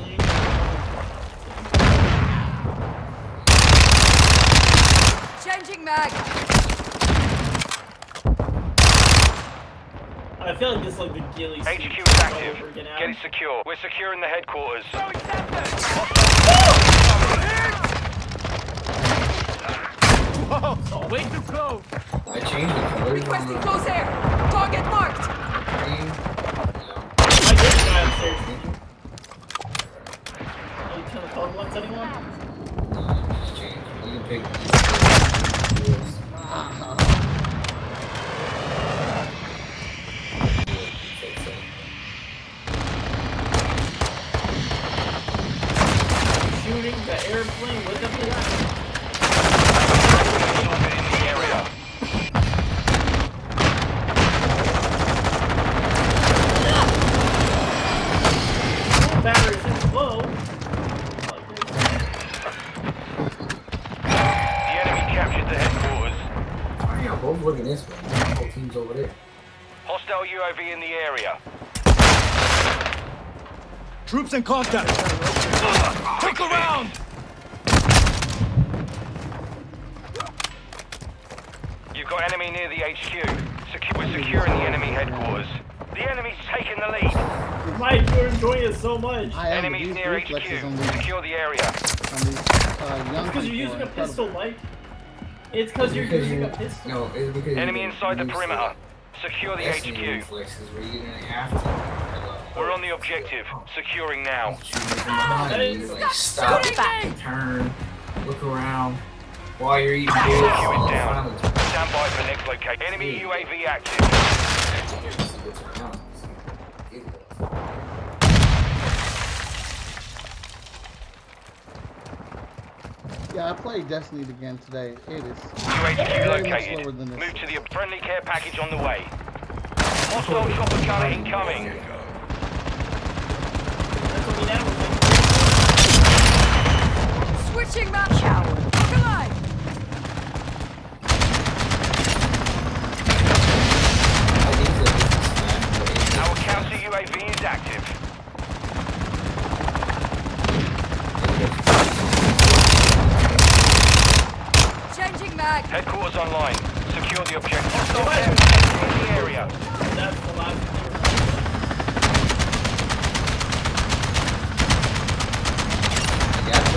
Changing mag! I feel like this like the ghillie HQ is active. Get it secure. We're securing the headquarters. Oh, way too close. I changed the colors on Requesting close air. Target marked. screen. I did try upstairs. Are you trying to talk about anyone? No, I just changed. You can pick these colors. Shooting the airplane with the Troops in contact. Take around. You've got enemy near the HQ. Secu- we're securing the enemy headquarters. The enemy's taking the lead. Mike, you're enjoying it so much. I am Enemies near reflexes HQ. these, Secure the area. on uh, Because you're using a pistol, incredible. Mike. It's because you're using a pistol. No, it's because Enemy you inside the perimeter. Secure the HQ. We're on the objective. Securing now. Shooting from behind you, like stop, turn, look around while you're eating HQ bills. is down. Finally, Stand by for next location. Enemy UAV active. Yeah, I played Destiny again today. It is UHQ Very much slower located. than this. Move to the friendly care package on the way. Hostile chopper gunner incoming. That's what we now Switching mag. Look alive. Our counter UAV is active. Changing mag. Headquarters online. Secure the objective. Hostile care package in the area. That's the last thing.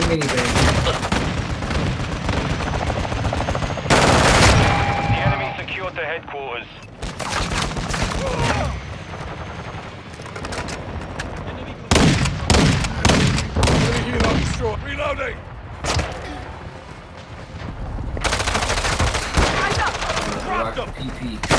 Got too many bangs. The enemy secured the headquarters. Reloading. Eyes up. Rock PP.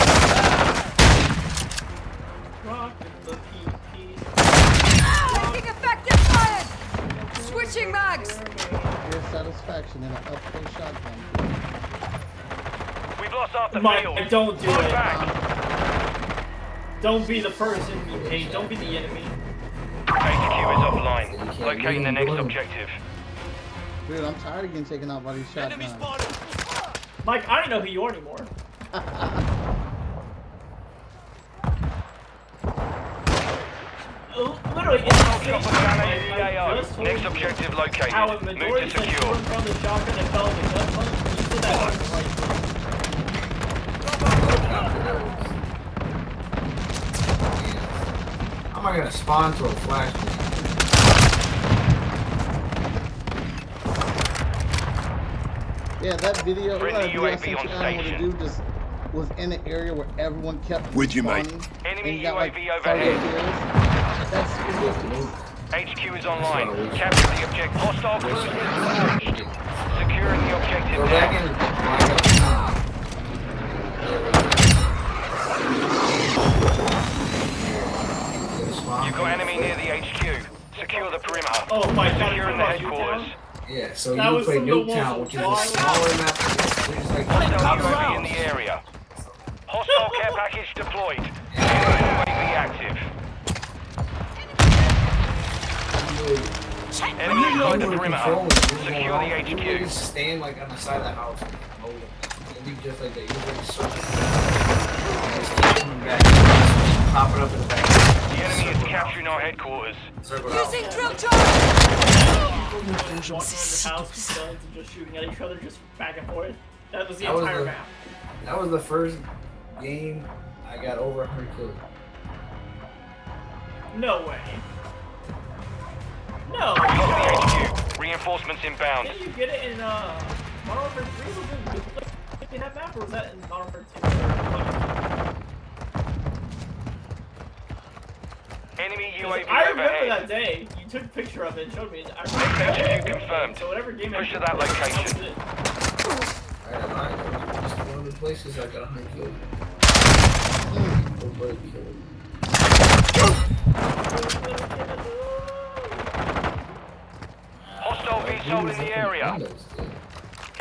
Satisfaction in an up-close shotgun. We've lost half the Mike, field. don't do Fall it. back. Don't be the person you hate. Don't be the enemy. HQ is offline. Locating the next objective. Dude, I'm tired of getting taken out by these Enemy shotguns. spotted. Mike, I don't know who you are anymore. (laughs) Oh, Literally, it's Next objective located. How a Move to secure. from the shotgun and fell in the gut punch. You said that right. How am I gonna spawn to a flash? Yeah, that video, Friendly that I UAV sent on you out where the dude just was in an area where everyone kept With you, mate. Enemy and got, like, UAV 30 overhead. kills. That's ridiculous. HQ is online. Capture the objective. Hostile cruise is. Securing the objective Go back in. now. Back up. You've got enemy near the HQ. Secure the perimeter. Oh my god, Securing you're the headquarters. Yeah, so That you play from Nuketown, which is a smaller map. There's like Hostile Come UAV around. in the area. Hostile care package deployed. UAV active. Enemy inside the perimeter. Secure the HQ. just stand like on the side of the house and hold it. And you just like that. You just circle. Just keep coming back. Just pop it up in the back. The enemy is capturing our headquarters. Circle it out. Using drill charge. Walking around the house guns and just shooting at each other, just back and forth. That was the That was entire the- map. That was the first game I got over 100 kills. No way. No. Got the HQ. Reinforcements inbound. Didn't you get it in uh, Modern Warfare 3? Was it did you play that map, or was that in Modern Warfare 2? Enemy 'Cause UAV I remember overhead. that day. You took a picture of it and showed me. I HQ remember confirmed. So whatever game I Push to that location. that was it. I got mine. That was just one of the places I got 100 kills. Nobody killed. Hostile VTOL in the area. Windows.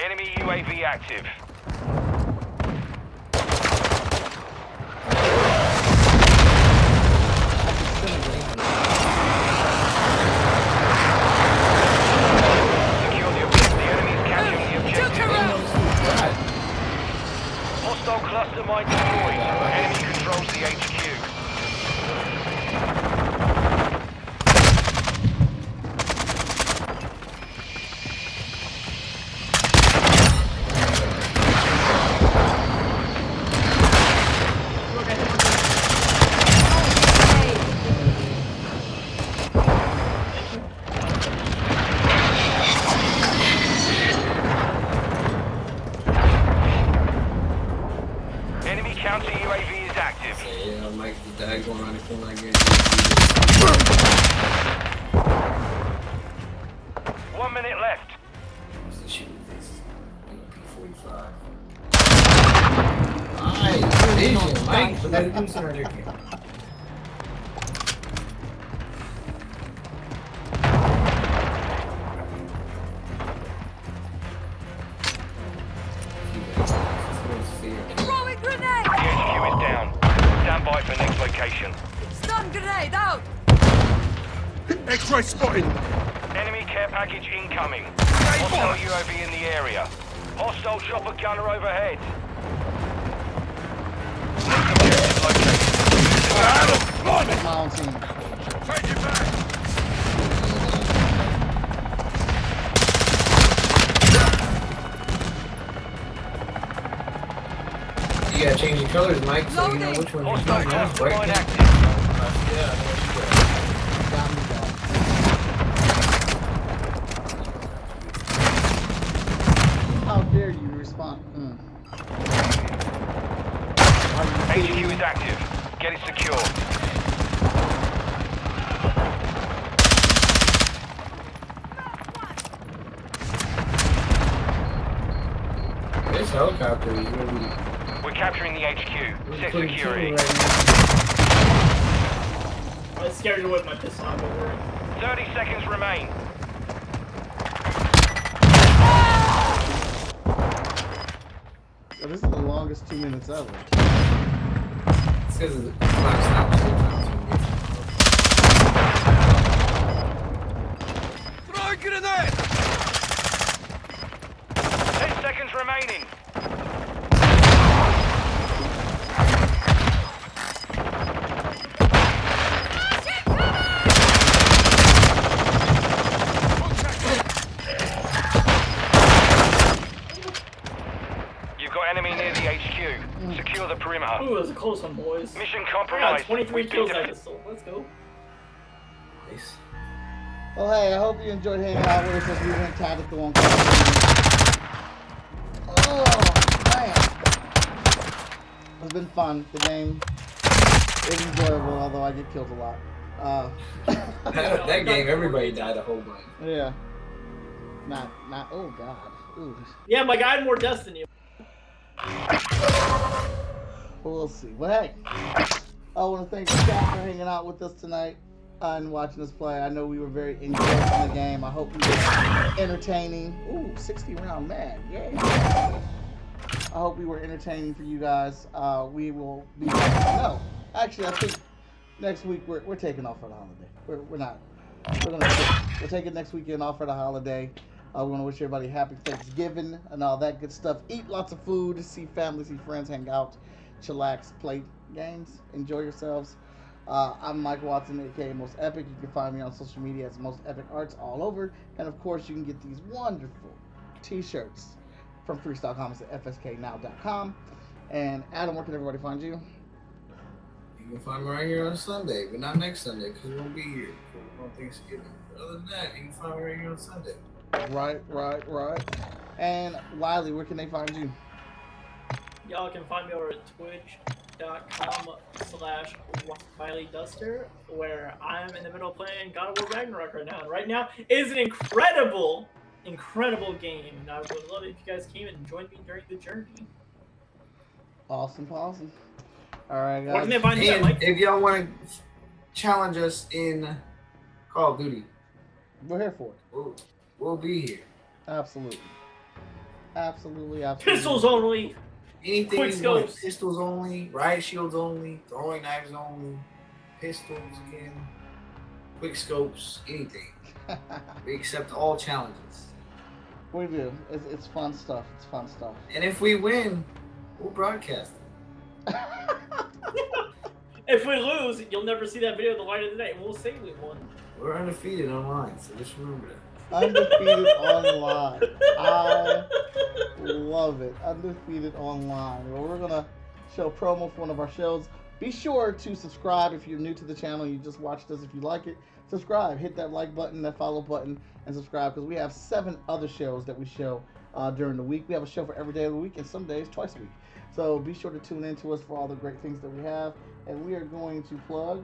Enemy UAV active. Secure the objective. The enemy's capturing the objective. Hostile cluster mine deployed. Enemy controls the HQ. Mike. Look which one Hostile cluster mine active. I know what Got me back. How dare you respond? Mm. HQ is active. Get it secure. This helicopter is really. We're capturing the HQ. Set security. right. I scared to whip my pistol out over it. 30 seconds remain. Oh, this is the longest two minutes ever. It's because of the clock stops sometimes when you get- Throw a grenade. 10 seconds remaining. You've got enemy near the HQ. Secure the perimeter. Ooh, it was a close one, boys. Mission I got compromised. 23 We've been kills def- that pistol. Let's go. Nice. Well, hey, I hope you enjoyed hanging out with us as we went tactical on Oh, man. It's been fun. The game is enjoyable, although I get killed a lot. Uh, (laughs) That, that game, everybody died a whole bunch. yeah. Not, not, oh, God. Ooh. Yeah, my guy had more deaths than you. We'll see. But hey, I want to thank you guys for hanging out with us tonight uh, and watching us play. I know we were very engrossed in the game. I hope we were entertaining. Ooh, 60 round man. Yeah. I hope we were entertaining for you guys. Uh, we will be. No, actually, I think next week we're, we're taking off for the holiday. We're, we're not. We're gonna take, we're taking next weekend off for the holiday. We want to wish everybody happy Thanksgiving and all that good stuff. Eat lots of food, see family, see friends, hang out, chillax, play games, enjoy yourselves. Uh, I'm Mike Watson, aka Most Epic. You can find me on social media as Most Epic Arts all over. And of course, you can get these wonderful t shirts from Freestyle Comics at fsknow.com. And Adam, where can everybody find you? You can find me right here on Sunday, but not next Sunday because we won't be here for on Thanksgiving. But other than that, you can find me right here on Sunday. Right, right, right. And Wiley, where can they find you? Y'all can find me over at twitch.com slash Wiley Duster, where I'm in the middle of playing God of War Ragnarok right now. And right now is an incredible, incredible game. And I would love it if you guys came and joined me during the journey. Awesome, awesome. All right, Where can they guys. find you, And Mike? if y'all want to challenge us in Call of Duty, We're here for it. we'll, we'll be here. Absolutely. Absolutely, absolutely. Pistols only. Anything Quick you want. Pistols only, riot shields only, throwing knives only, pistols again, quick scopes, anything. (laughs) We accept all challenges. we do. It's, it's fun stuff. It's fun stuff. And if we win, we'll broadcast it. (laughs) If we lose, you'll never see that video of the light of the day, we'll say we won. We're undefeated online, so just remember that. Undefeated online. I love it. Undefeated online. Well, we're gonna show promo for one of our shows. Be sure to subscribe if you're new to the channel. You just watched us. If you like it, subscribe. Hit that like button, that follow button, and subscribe because we have seven other shows that we show uh, during the week. We have a show for every day of the week and some days twice a week. So be sure to tune in to us for all the great things that we have. And we are going to plug.